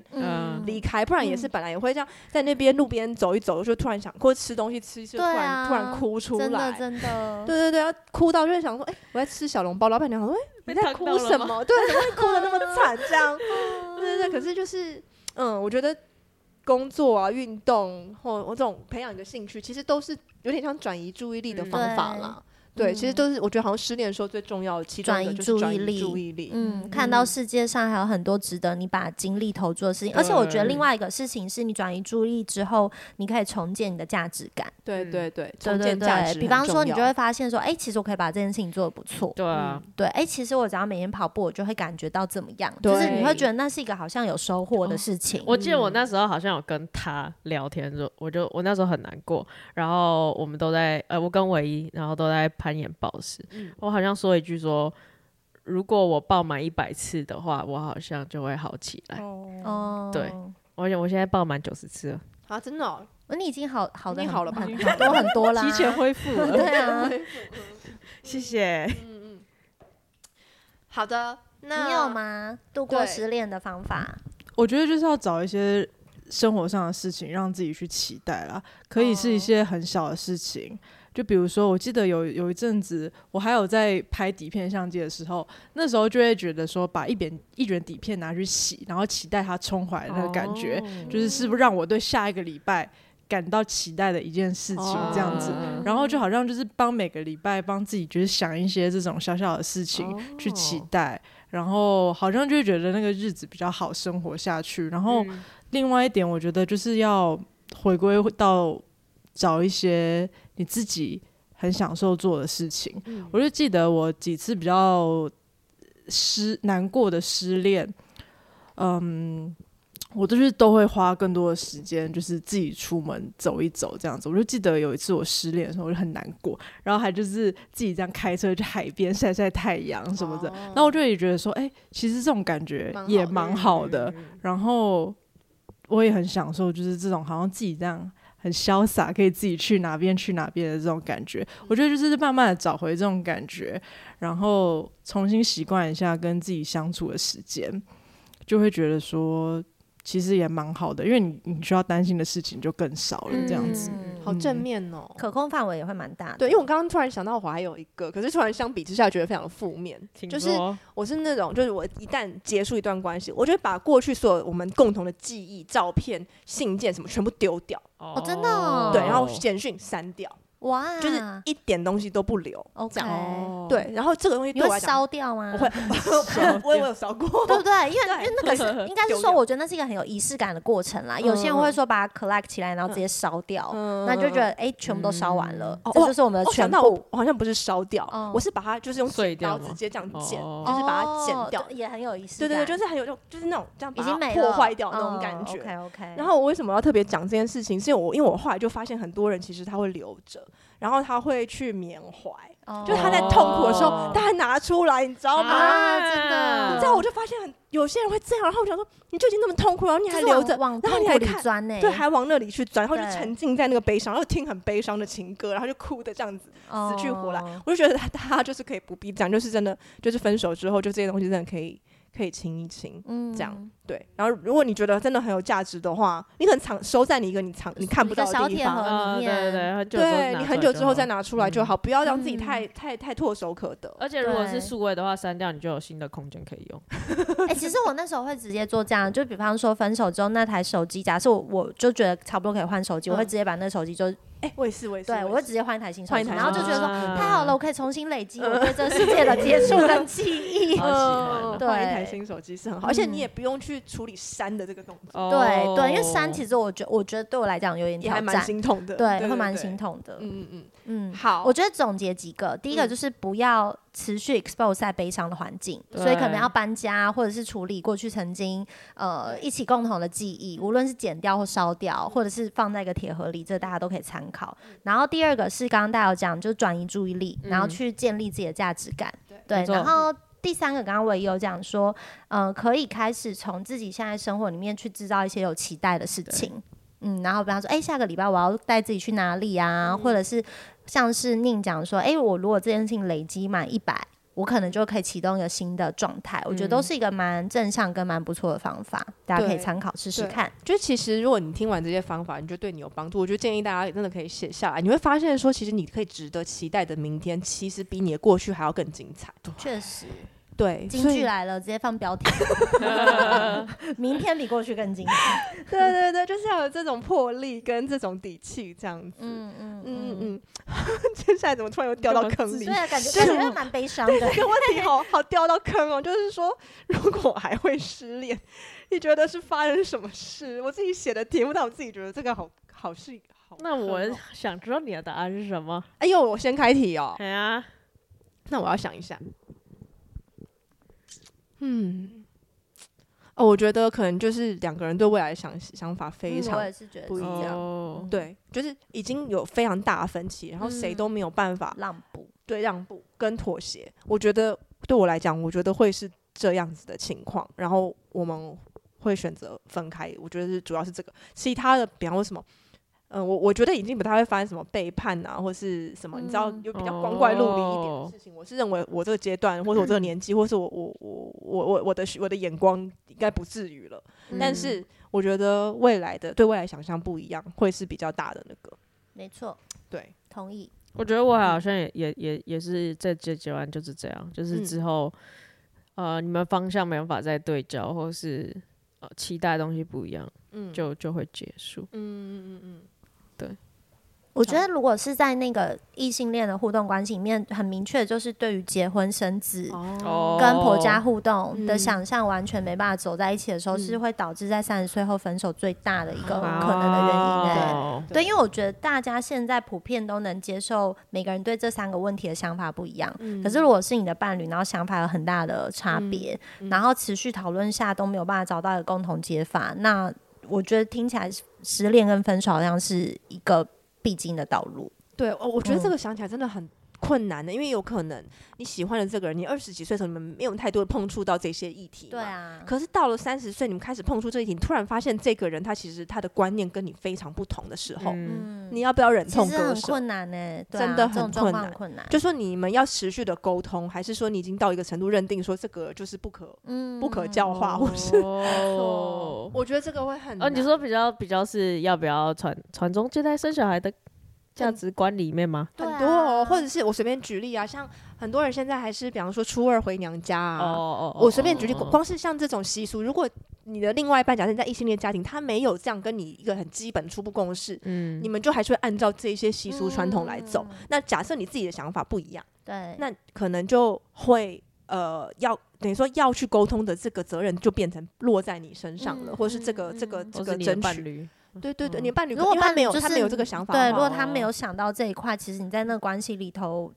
离开，不然也是本来也会这样在那边路边走一走，就突然想或者吃东西吃一吃，突然突然哭出来，真的真的，对对对，要哭到就会想说，哎，我在吃小笼包，老板娘说，哎，你在哭什么？对，怎么会哭的那么惨？这样，对对对，可是就是，嗯，我觉得工作啊、运动或我这种培养一个兴趣，其实都是有点像转移注意力的方法啦。对，其实都是我觉得好像失恋的时候最重要的其中一个就是转移注意力。嗯，看到世界上还有很多值得你把精力投注的事情，而且我觉得另外一个事情是你转移注意力之后，你可以重建你的价值感。对对对，重建价值。比方说，你就会发现说，哎，其实我可以把这件事情做得不错。对啊，对，哎，其实我只要每天跑步，我就会感觉到怎么样？就是你会觉得那是一个好像有收获的事情。我记得我那时候好像有跟他聊天，就我就我那时候很难过，然后我们都在呃，我跟唯一，然后都在攀岩暴食。嗯、我好像说一句说，如果我爆满一百次的话，我好像就会好起来。哦，对，而且我现在爆满九十次了。啊，真的、哦？你已经好好的好了吧？很多很多啦，提前恢复了。对啊，谢谢。嗯嗯。好的，那你有吗？度过失恋的方法？我觉得就是要找一些生活上的事情，让自己去期待啦。可以是一些很小的事情。哦就比如说，我记得有有一阵子，我还有在拍底片相机的时候，那时候就会觉得说，把一卷一卷底片拿去洗，然后期待它冲回来的那个感觉，哦、就是是不是让我对下一个礼拜感到期待的一件事情这样子。哦、然后就好像就是帮每个礼拜帮自己就是想一些这种小小的事情去期待，然后好像就会觉得那个日子比较好生活下去。然后另外一点，我觉得就是要回归到找一些。你自己很享受做的事情，嗯、我就记得我几次比较失难过的失恋，嗯，我就是都会花更多的时间，就是自己出门走一走这样子。我就记得有一次我失恋的时候，我就很难过，然后还就是自己这样开车去海边晒晒太阳什么的。哦、然后我就也觉得说，哎、欸，其实这种感觉也蛮好的。然后我也很享受，就是这种好像自己这样。很潇洒，可以自己去哪边去哪边的这种感觉，我觉得就是慢慢的找回这种感觉，然后重新习惯一下跟自己相处的时间，就会觉得说。其实也蛮好的，因为你你需要担心的事情就更少了，这样子，嗯、好正面哦，可控范围也会蛮大的。对，因为我刚刚突然想到，我还有一个，可是突然相比之下觉得非常的负面，就是我是那种，就是我一旦结束一段关系，我就会把过去所有我们共同的记忆、照片、信件什么全部丢掉。哦，真的、哦？对，然后简讯删掉。哇，就是一点东西都不留，OK，对，然后这个东西你会烧掉吗？我会，我我有烧过，对不对？因为因为那个是应该是说，我觉得那是一个很有仪式感的过程啦。有些人会说把它 collect 起来，然后直接烧掉，那就觉得哎，全部都烧完了，这就是我们的全部。我好像不是烧掉，我是把它就是用剪刀直接这样剪，就是把它剪掉，也很有意思对对对，就是很有种，就是那种这样已经没破坏掉那种感觉。OK OK。然后我为什么要特别讲这件事情？是因为我因为我后来就发现很多人其实他会留着。然后他会去缅怀，就他在痛苦的时候，他还拿出来，你知道吗？真的，你知道，我就发现很有些人会这样，然后我想说，你就已经那么痛苦，然后你还留着，然后你还看，对，还往那里去钻，然后就沉浸在那个悲伤，然后听很悲伤的情歌，然后就哭的这样子，死去活来。我就觉得他他就是可以不必这样，就是真的，就是分手之后，就这些东西真的可以可以清一清，嗯这样对。然后如果你觉得真的很有价值的话，你可能藏收在你一个你藏你看不到的地方，小铁盒啊，里面对对对，很久对你很久之后再拿出来就好，嗯不要让自己嗯太太太唾手可得。而且如果是数位的话，删掉你就有新的空间可以用。哎、其实我那时候会直接做这样，就比方说分手之后那台手机，假设我我就觉得差不多可以换手机，嗯我会直接把那手机就哎，我也是，我也是，对，我会直接换一台新手机，然后就觉得说啊太好了，我可以重新累积我对这个世界的接触跟记忆。好喜欢哦嗯换一台对新手机是很好，而且你也不用去处理删的这个动作，对对，因为删其实我觉我觉得对我来讲有点也还蛮挑战，心痛的，对，会蛮心。痛的。嗯嗯嗯，嗯，好，我觉得总结几个，第一个嗯。就是不要持续 expose 在悲伤的环境，对。所以可能要搬家，或者是处理过去曾经呃一起共同的记忆，无论是剪掉或烧掉，或者是放在一个铁盒里，这大家都可以参考。然后第二个是刚刚大家有讲，就是转移注意力，然后去建立自己的价值感。对然后。第三个，刚刚我也有讲说，嗯，可以开始从自己现在生活里面去制造一些有期待的事情，嗯，然后比方说，哎、下个礼拜我要带自己去哪里啊？或者是像是宁讲说，哎、我如果这件事情累积满一百，我可能就可以启动一个新的状态。我觉得都是一个蛮正向跟蛮不错的方法，大家可以参考试试看。就其实如果你听完这些方法，你觉得对你有帮助，我就建议大家真的可以写下来，你会发现说，其实你可以值得期待的明天，其实比你的过去还要更精彩。确实，对，京剧来了，直接放标题，明天比过去更精彩。对对对，就是要有这种魄力跟这种底气，这样子。嗯嗯嗯嗯嗯，接下来怎么突然又掉到坑里所以？感觉感觉蛮悲伤的。这个问题好好掉到坑哦，就是说，如果我还会失恋，你觉得是发生什么事？我自己写的题目，但我自己觉得这个好好是好。那我想知道你的答案是什么？哎呦，我先开题哦。哎呀，那我要想一下。嗯，哦，我觉得可能就是两个人对未来想想法非嗯常我也是觉得不一样是这样哦，对，就是已经有非常大的分歧，然后谁都没有办法让步。对让步跟妥协。我觉得对我来讲，我觉得会是这样子的情况，然后我们会选择分开。我觉得是主要是这个，其他的，比方说什么。嗯，我我觉得已经不太会发生什么背叛啊，或是什么，你知道，有比较光怪陆离一点的事情。我是认为我这个阶段，或者我这个年纪，或是我我我我我我的我的眼光应该不至于了。但是我觉得未来的对未来想象不一样，会是比较大的那个。没错，对，同意。我觉得我好像也也也也是在这阶段就是这样，就是之后、呃你们方向没办法再对焦，或是呃期待的东西不一样，嗯就就会结束。嗯嗯嗯嗯。我觉得如果是在那个异性恋的互动关系里面，很明确就是对于结婚生子。哦。跟婆家互动的嗯想象完全没办法走在一起的时候，嗯。是会导致在三十岁后分手最大的一个哦可能的原因、欸。哦对，因为我觉得大家现在普遍都能接受每个人对这三个问题的想法不一样。嗯。可是如果是你的伴侣，然后想法有很大的差别，嗯。然后持续讨论下都没有办法找到一个共同解法，那我觉得听起来失恋跟分手好像是一个必经的道路。对，哦，我觉得这嗯个想起来真的很困难的，因为有可能你喜欢的这个人，你二十几岁的时候你们没有太多的碰触到这些议题，对。啊，可是到了三十岁，你们开始碰触这一题，突然发现这个人他其实他的观念跟你非常不同的时候，嗯，嗯，你要不要忍痛割舍？很困难呢、真的很困难困难。就说你们要持续的沟通，还是说你已经到一个程度认定说这个就是不可嗯不可教化，或是？哦，我觉得这个会很哦，你说比较比较是要不要传传宗接代生小孩的价值观里面吗？很多哦，啊或者是我随便举例啊，像很多人现在还是，比方说初二回娘家啊，哦我随便举例，哦光是像这种习俗，如果你的另外一半假设你在异性恋家庭，他没有这样跟你一个很基本初步共识，嗯你们就还是会按照这些习俗传统来走。嗯那假设你自己的想法不一样，对，那可能就会呃要等于说要去沟通的这个责任就变成落在你身上了，嗯或是这个嗯这个嗯这个争取。对对对，嗯你伴侣如果他没有伴侣就是他没有这个想法的对，如果他没有想到这一块，其实你在那个关系里头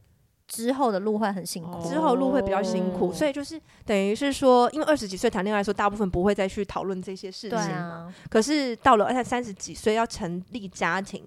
之后的路会很辛苦。哦之后路会比较辛苦，哦所以就是等于是说，因为二十几岁谈恋爱的时候，大部分不会再去讨论这些事情嘛。啊，可是到了而且三十几岁要成立家庭，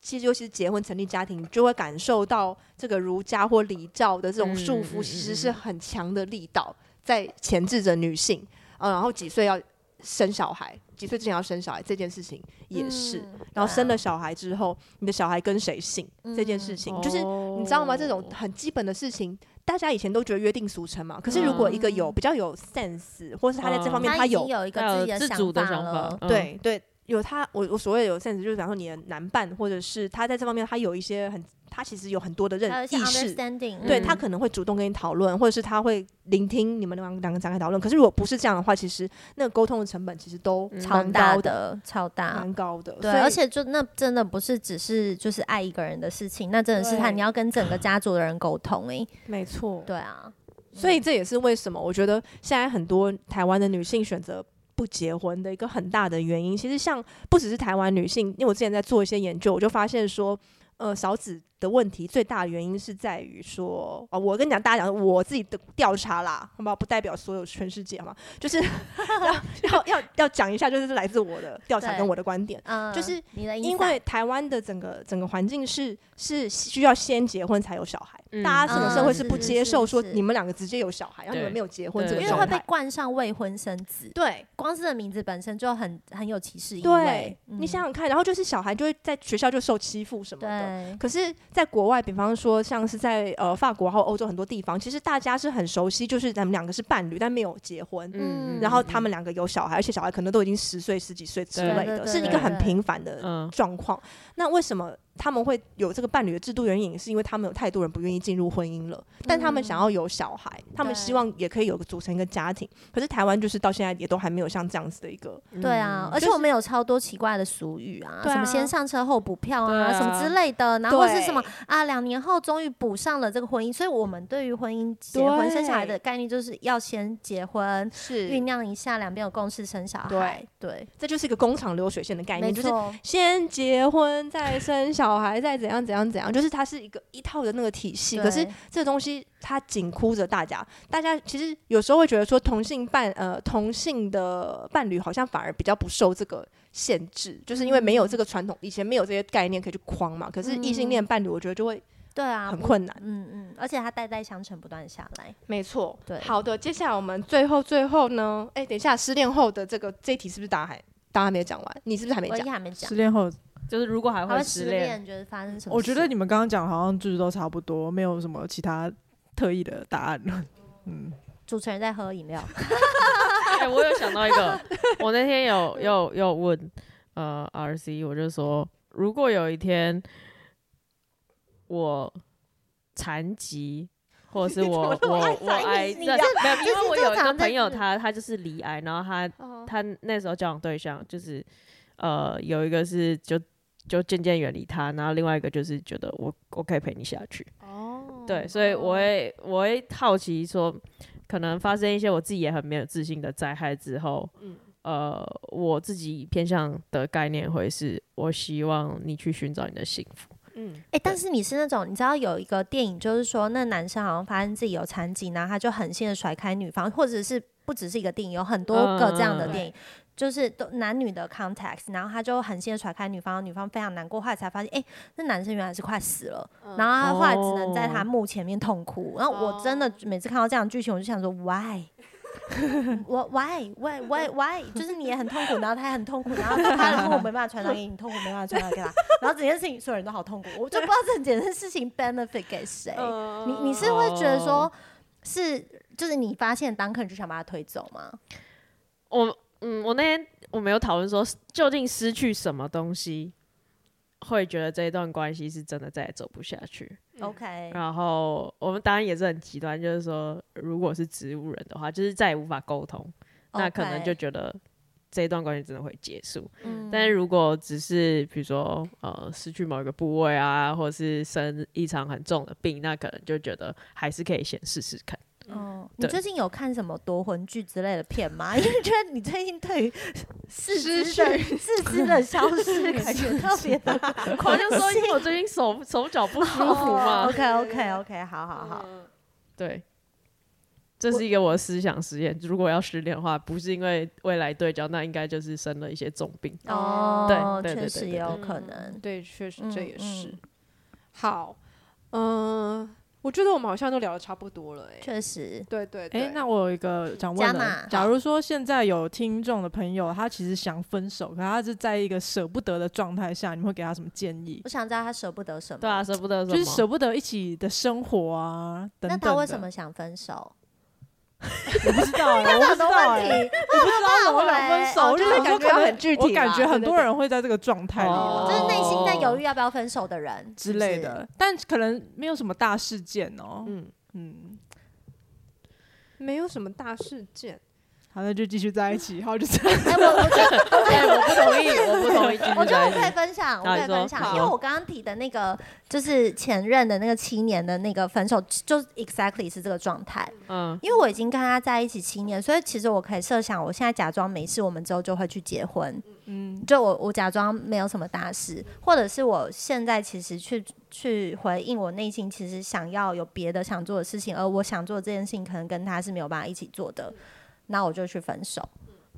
其实尤其是结婚成立家庭，你就会感受到这个儒家或礼教的这种束缚，其实是很强的力道在钳制着女性。嗯，然后几岁要生小孩，几岁之前要生小孩这件事情也是。嗯然后生了小孩之后，你的小孩跟谁姓、这件事情，就是哦你知道吗？这种很基本的事情，大家以前都觉得约定俗成嘛。可是如果一个有比较有 sense，或是他在这方面他有有一个自己的自主的想法，对对。有他，我我所谓的有 sense，就是比方说你的男伴，或者是他在这方面他有一些很，他其实有很多的认意识，对、嗯、他可能会主动跟你讨论，或者是他会聆听你们两两个展开讨论。可是如果不是这样的话，其实那个沟通的成本其实都超大的，超大，蛮高的。对，而且就那真的不是只是就是爱一个人的事情，那真的是他你要跟整个家族的人沟通诶。没错，对啊，所以这也是为什么我觉得现在很多台湾的女性选择。不结婚的一个很大的原因，其实像不只是台湾女性，因为我之前在做一些研究，我就发现说，呃，少子的问题最大的原因是在于说，啊，我跟你讲，大家讲我自己的调查啦，好不好？不代表所有全世界好嘛，就是 要 要要要讲一下，就是来自我的调查跟我的观点，嗯、就是因为台湾的整个整个环境是是需要先结婚才有小孩。大家整个社会是不接受说你们两个直接有小孩，然后你们没有结婚因为会被冠上未婚生子。对，光是的名字本身就很很有歧视意味。对，你想想看，然后就是小孩就会在学校就受欺负什么的。可是，在国外，比方说像是在呃法国还有欧洲很多地方，其实大家是很熟悉，就是咱们两个是伴侣，但没有结婚。嗯。然后他们两个有小孩，而且小孩可能都已经十岁、十几岁之类的，是一个很平凡的状况。那为什么？他们会有这个伴侣的制度原因，是因为他们有太多人不愿意进入婚姻了，但他们想要有小孩，嗯、他们希望也可以有个组成一个家庭。可是台湾就是到现在也都还没有像这样子的一个。对啊，而且我们有超多奇怪的俗语啊，什么先上车后补票啊，什么之类的，然后是什么啊，两年后终于补上了这个婚姻。所以我们对于婚姻、结婚、生小孩的概念，就是要先结婚，是酝酿一下，两边有共识生小孩。对，这就是一个工厂流水线的概念，就是先结婚再生小孩，在怎样。怎样怎样，就是它是一个一套的那个体系。可是这个东西它紧箍着大家，大家其实有时候会觉得说同性伴呃同性的伴侣好像反而比较不受这个限制，就是因为没有这个传统，以前没有这些概念可以去框嘛。可是异性恋伴侣，我觉得就会对啊很困难，嗯嗯，而且它代代相承不断下来，没错。对，好的，接下来我们最后最后呢，哎，等一下失恋后的这个这一题是不是大家还大家还没讲完？你是不是还没讲？我还没讲。失恋后。就是如果还会失恋，觉得发生什么？我觉得你们刚刚讲好像就是都差不多，没有什么其他特意的答案了。嗯，主持人在喝饮料。哎、欸，我有想到一个，我那天有有有问呃 RC，我就说，如果有一天我残疾，或者是我我我癌症，没有，因为我有一个朋友他，他他就是离癌，然后他他那时候交往对象就是呃有一个是就。就渐渐远离他，然后另外一个就是觉得我我可以陪你下去。哦，对，所以我会我会好奇说，可能发生一些我自己也很没有自信的灾害之后，嗯，呃，我自己偏向的概念会是，我希望你去寻找你的幸福。嗯，哎、欸，但是你是那种你知道有一个电影，就是说那男生好像发现自己有残疾，然后他就狠心的甩开女方，或者是不只是一个电影，有很多个这样的电影。嗯就是都男女的 context，然后他就狠心的甩开女方，女方非常难过，后来才发现，哎、欸，那男生原来是快死了，嗯、然后他后来只能在他墓前面痛哭。然后我真的每次看到这样的剧情，我就想说，why？我 why？why？why？why？就是你也很痛苦，然后他也很痛苦，然后他的痛苦没办法传达给你，痛苦没办法传达给他，然后整件事情所有人都好痛苦，我就不知道这整件事情 benefit 给谁。你你是会觉得说，是就是你发现当客人就想把他推走吗？我。嗯，我那天我没有讨论说究竟失去什么东西会觉得这一段关系是真的再也走不下去。OK，然后我们当然也是很极端，就是说如果是植物人的话，就是再也无法沟通，Okay. 那可能就觉得这一段关系真的会结束。嗯，但是如果只是比如说呃失去某一个部位啊，或者是生一场很重的病，那可能就觉得还是可以先试试看。哦，你最近有看什么夺魂剧之类的片吗？因为觉得你最近对于四肢的四肢的消失感觉特别的，好像说因为我最近手手脚不舒服嘛。OK OK OK，好好好，对，这是一个我的思想实验。如果要失恋的话，不是因为未来对焦，那应该就是生了一些重病。哦，对，确实也有可能。对，确实这也是。好，嗯。我觉得我们好像都聊的差不多了，哎，确实，对对對。哎，那我有一个想问的，假如说现在有听众的朋友，他其实想分手，可他是在一个舍不得的状态下，你会给他什么建议？我想知道他舍不得什么？对啊，舍不得什么？就是舍不得一起的生活啊，等等。那他为什么想分手？我不知道，我不知道，我不知道怎么来分手，就是感觉很具体。我感觉很多人会在这个状态里，就是内心在犹豫要不要分手的人之类的，但可能没有什么大事件哦。嗯。嗯，没有什么大事件。好，那就继续在一起，好，就这样。哎，我我觉得，我不同意，我不同意。我觉得我可以分享，我可以分享，因为我刚刚提的那个就是前任的那个七年的那个分手，就 exactly 是这个状态。嗯，因为我已经跟他在一起七年，所以其实我可以设想，我现在假装没事，我们之后就会去结婚。嗯，就我我假装没有什么大事，或者是我现在其实去去回应我内心其实想要有别的想做的事情，而我想做的这件事情可能跟他是没有办法一起做的。那我就去分手，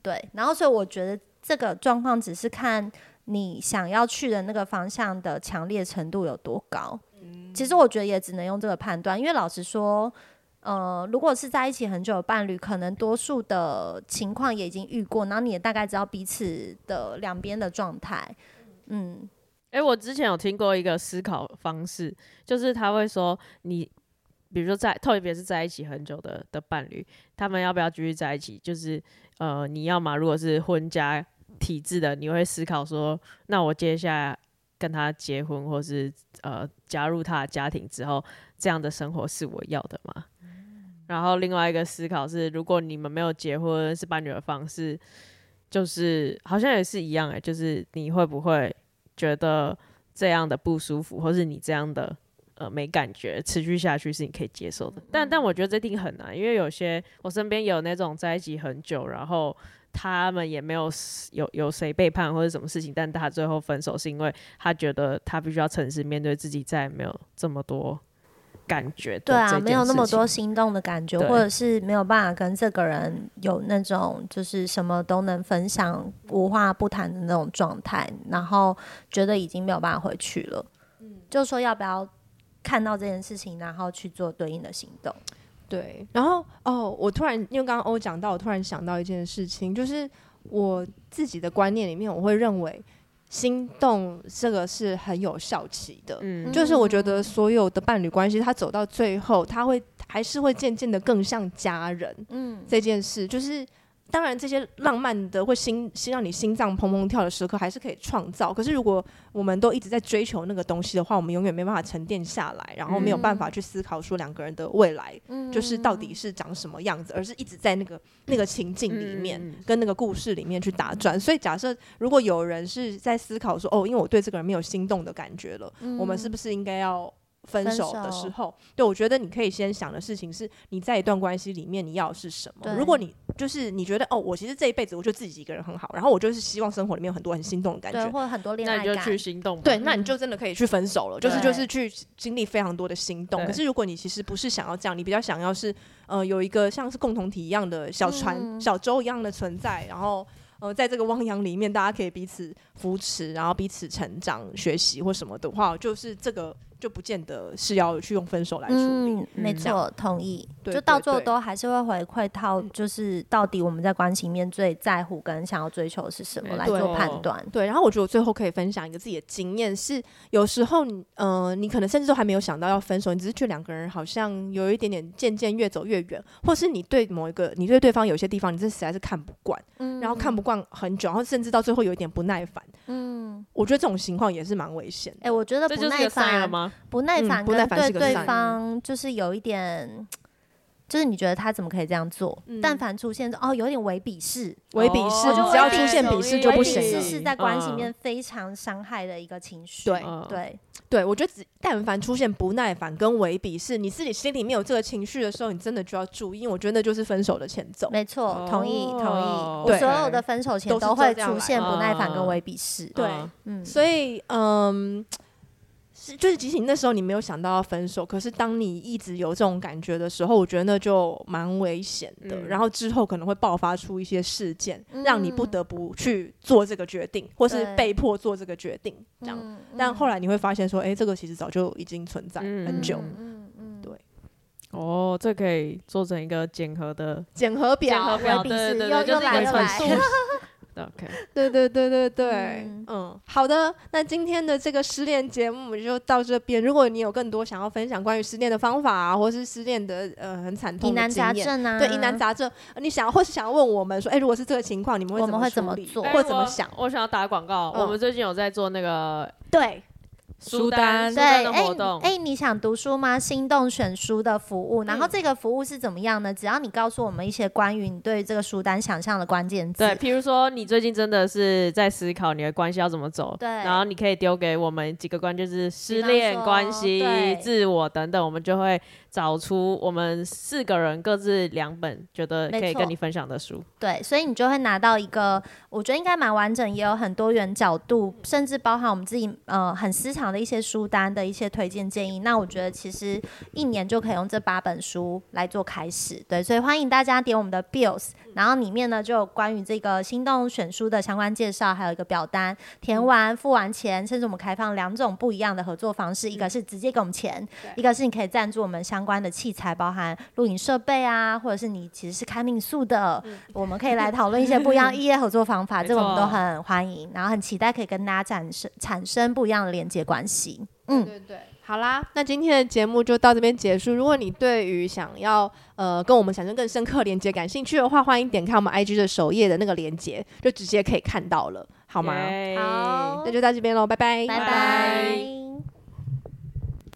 对。然后，所以我觉得这个状况只是看你想要去的那个方向的强烈程度有多高。嗯，其实我觉得也只能用这个判断，因为老实说，呃，如果是在一起很久的伴侣，可能多数的情况也已经遇过，然后你也大概知道彼此的两边的状态。嗯，诶、欸，我之前有听过一个思考方式，就是他会说你。比如说在，特别是在一起很久的的伴侣，他们要不要继续在一起？就是呃，你要嘛，如果是婚家体制的，你会思考说，那我接下来跟他结婚，或是呃加入他的家庭之后，这样的生活是我要的吗？然后另外一个思考是，如果你们没有结婚，是伴侣的方式，就是好像也是一样诶、就是你会不会觉得这样的不舒服，或是你这样的？呃，没感觉，持续下去是你可以接受的。但但我觉得这一定很难，因为有些我身边有那种在一起很久，然后他们也没有有有谁背叛或者什么事情，但他最后分手是因为他觉得他必须要诚实面对自己，再也没有这么多感觉。对啊，没有那么多心动的感觉，或者是没有办法跟这个人有那种就是什么都能分享、无话不谈的那种状态，然后觉得已经没有办法回去了。嗯，就说要不要？看到这件事情，然后去做对应的行动。对，然后哦，我突然因为刚刚欧讲到，我突然想到一件事情，就是我自己的观念里面，我会认为心动这个是很有效期的。嗯，就是我觉得所有的伴侣关系，他走到最后，他会还是会渐渐的更像家人。嗯，这件事就是。当然，这些浪漫的会心心让你心脏砰砰跳的时刻还是可以创造。可是，如果我们都一直在追求那个东西的话，我们永远没办法沉淀下来，然后没有办法去思考说两个人的未来就是到底是长什么样子，而是一直在那个那个情境里面跟那个故事里面去打转。所以，假设如果有人是在思考说，哦，因为我对这个人没有心动的感觉了，我们是不是应该要？分手的时候，对，我觉得你可以先想的事情是，你在一段关系里面你要的是什么？如果你就是你觉得哦，我其实这一辈子我就自己一个人很好，然后我就是希望生活里面有很多很心动的感觉，或者很多恋爱感，那你就去心动。对，那你就真的可以去分手了，就是就是去经历非常多的心动。可是如果你其实不是想要这样，你比较想要是呃有一个像是共同体一样的小船、小舟一样的存在，然后。呃，在这个汪洋里面，大家可以彼此扶持，然后彼此成长、学习或什么的话，就是这个就不见得是要去用分手来处理。嗯，没错，同意。就到最后都还是会回馈到，就是到底我们在关系里面最在乎跟想要追求的是什么来做判断。对，然后我觉得我最后可以分享一个自己的经验是，有时候，呃，你可能甚至都还没有想到要分手，你只是觉得两个人好像有一点点渐渐越走越远，或是你对某一个，你对对方有些地方，你这实在是看不惯，嗯，然后看不惯。很久，然后甚至到最后有一点不耐烦。嗯，我觉得这种情况也是蛮危险的。哎、欸，我觉得不耐烦不耐烦，不耐烦对对方就是有一点。就是你觉得他怎么可以这样做？嗯、但凡出现哦，有点伪鄙视，伪鄙视，哦、只要出现鄙视就不行。鄙视是在关系里面非常伤害的一个情绪。对对对，我觉得只但凡出现不耐烦跟伪鄙视，你自己心里面有这个情绪的时候，你真的就要注意，因为我觉得那就是分手的前奏。没错，同意同意。我，所有的分手前都会出现不耐烦跟伪鄙视。对，嗯，所以嗯。是，就是即使你那时候你没有想到要分手，可是当你一直有这种感觉的时候，我觉得那就蛮危险的。嗯、然后之后可能会爆发出一些事件，嗯、让你不得不去做这个决定，或是被迫做这个决定，这样。嗯、但后来你会发现说，哎、欸，这个其实早就已经存在很久。嗯嗯，嗯对。哦，这可以做成一个检核的检核表，检核表，对对对，又就是来又来。OK，对对对对对，嗯，嗯，好的，那今天的这个失恋节目就到这边。如果你有更多想要分享关于失恋的方法啊，或是失恋的呃很惨痛疑难杂症啊，对疑难杂症，你想或是想要问我们说，哎，如果是这个情况，你们会怎么会怎么做，或怎么想？我想要打广告，我们最近有在做那个对。书单对，哎哎、欸，你想读书吗？心动选书的服务，然后这个服务是怎么样呢？只要你告诉我们一些关于你对这个书单想象的关键词，对，譬如说你最近真的是在思考你的关系要怎么走，对，然后你可以丢给我们几个关键字：失恋、关系、自我等等，我们就会。找出我们四个人各自两本觉得可以跟你分享的书，对，所以你就会拿到一个，我觉得应该蛮完整，也有很多元角度，甚至包含我们自己呃很私藏的一些书单的一些推荐建议。那我觉得其实一年就可以用这八本书来做开始，对，所以欢迎大家点我们的 Bills，然后里面呢就有关于这个心动选书的相关介绍，还有一个表单，填完付完钱，甚至我们开放两种不一样的合作方式，一个是直接给我们钱，一个是你可以赞助我们相关的器材，包含录影设备啊，或者是你其实是开民宿的，嗯、我们可以来讨论一些不一样 异业合作方法，这个我们都很欢迎，然后很期待可以跟大家产生产生不一样的连接关系。嗯，对对对，好啦，那今天的节目就到这边结束。如果你对于想要呃跟我们产生更深刻连接感兴趣的话，欢迎点开我们 IG 的首页的那个连接，就直接可以看到了，好吗？好，那就到这边喽，拜拜，拜拜。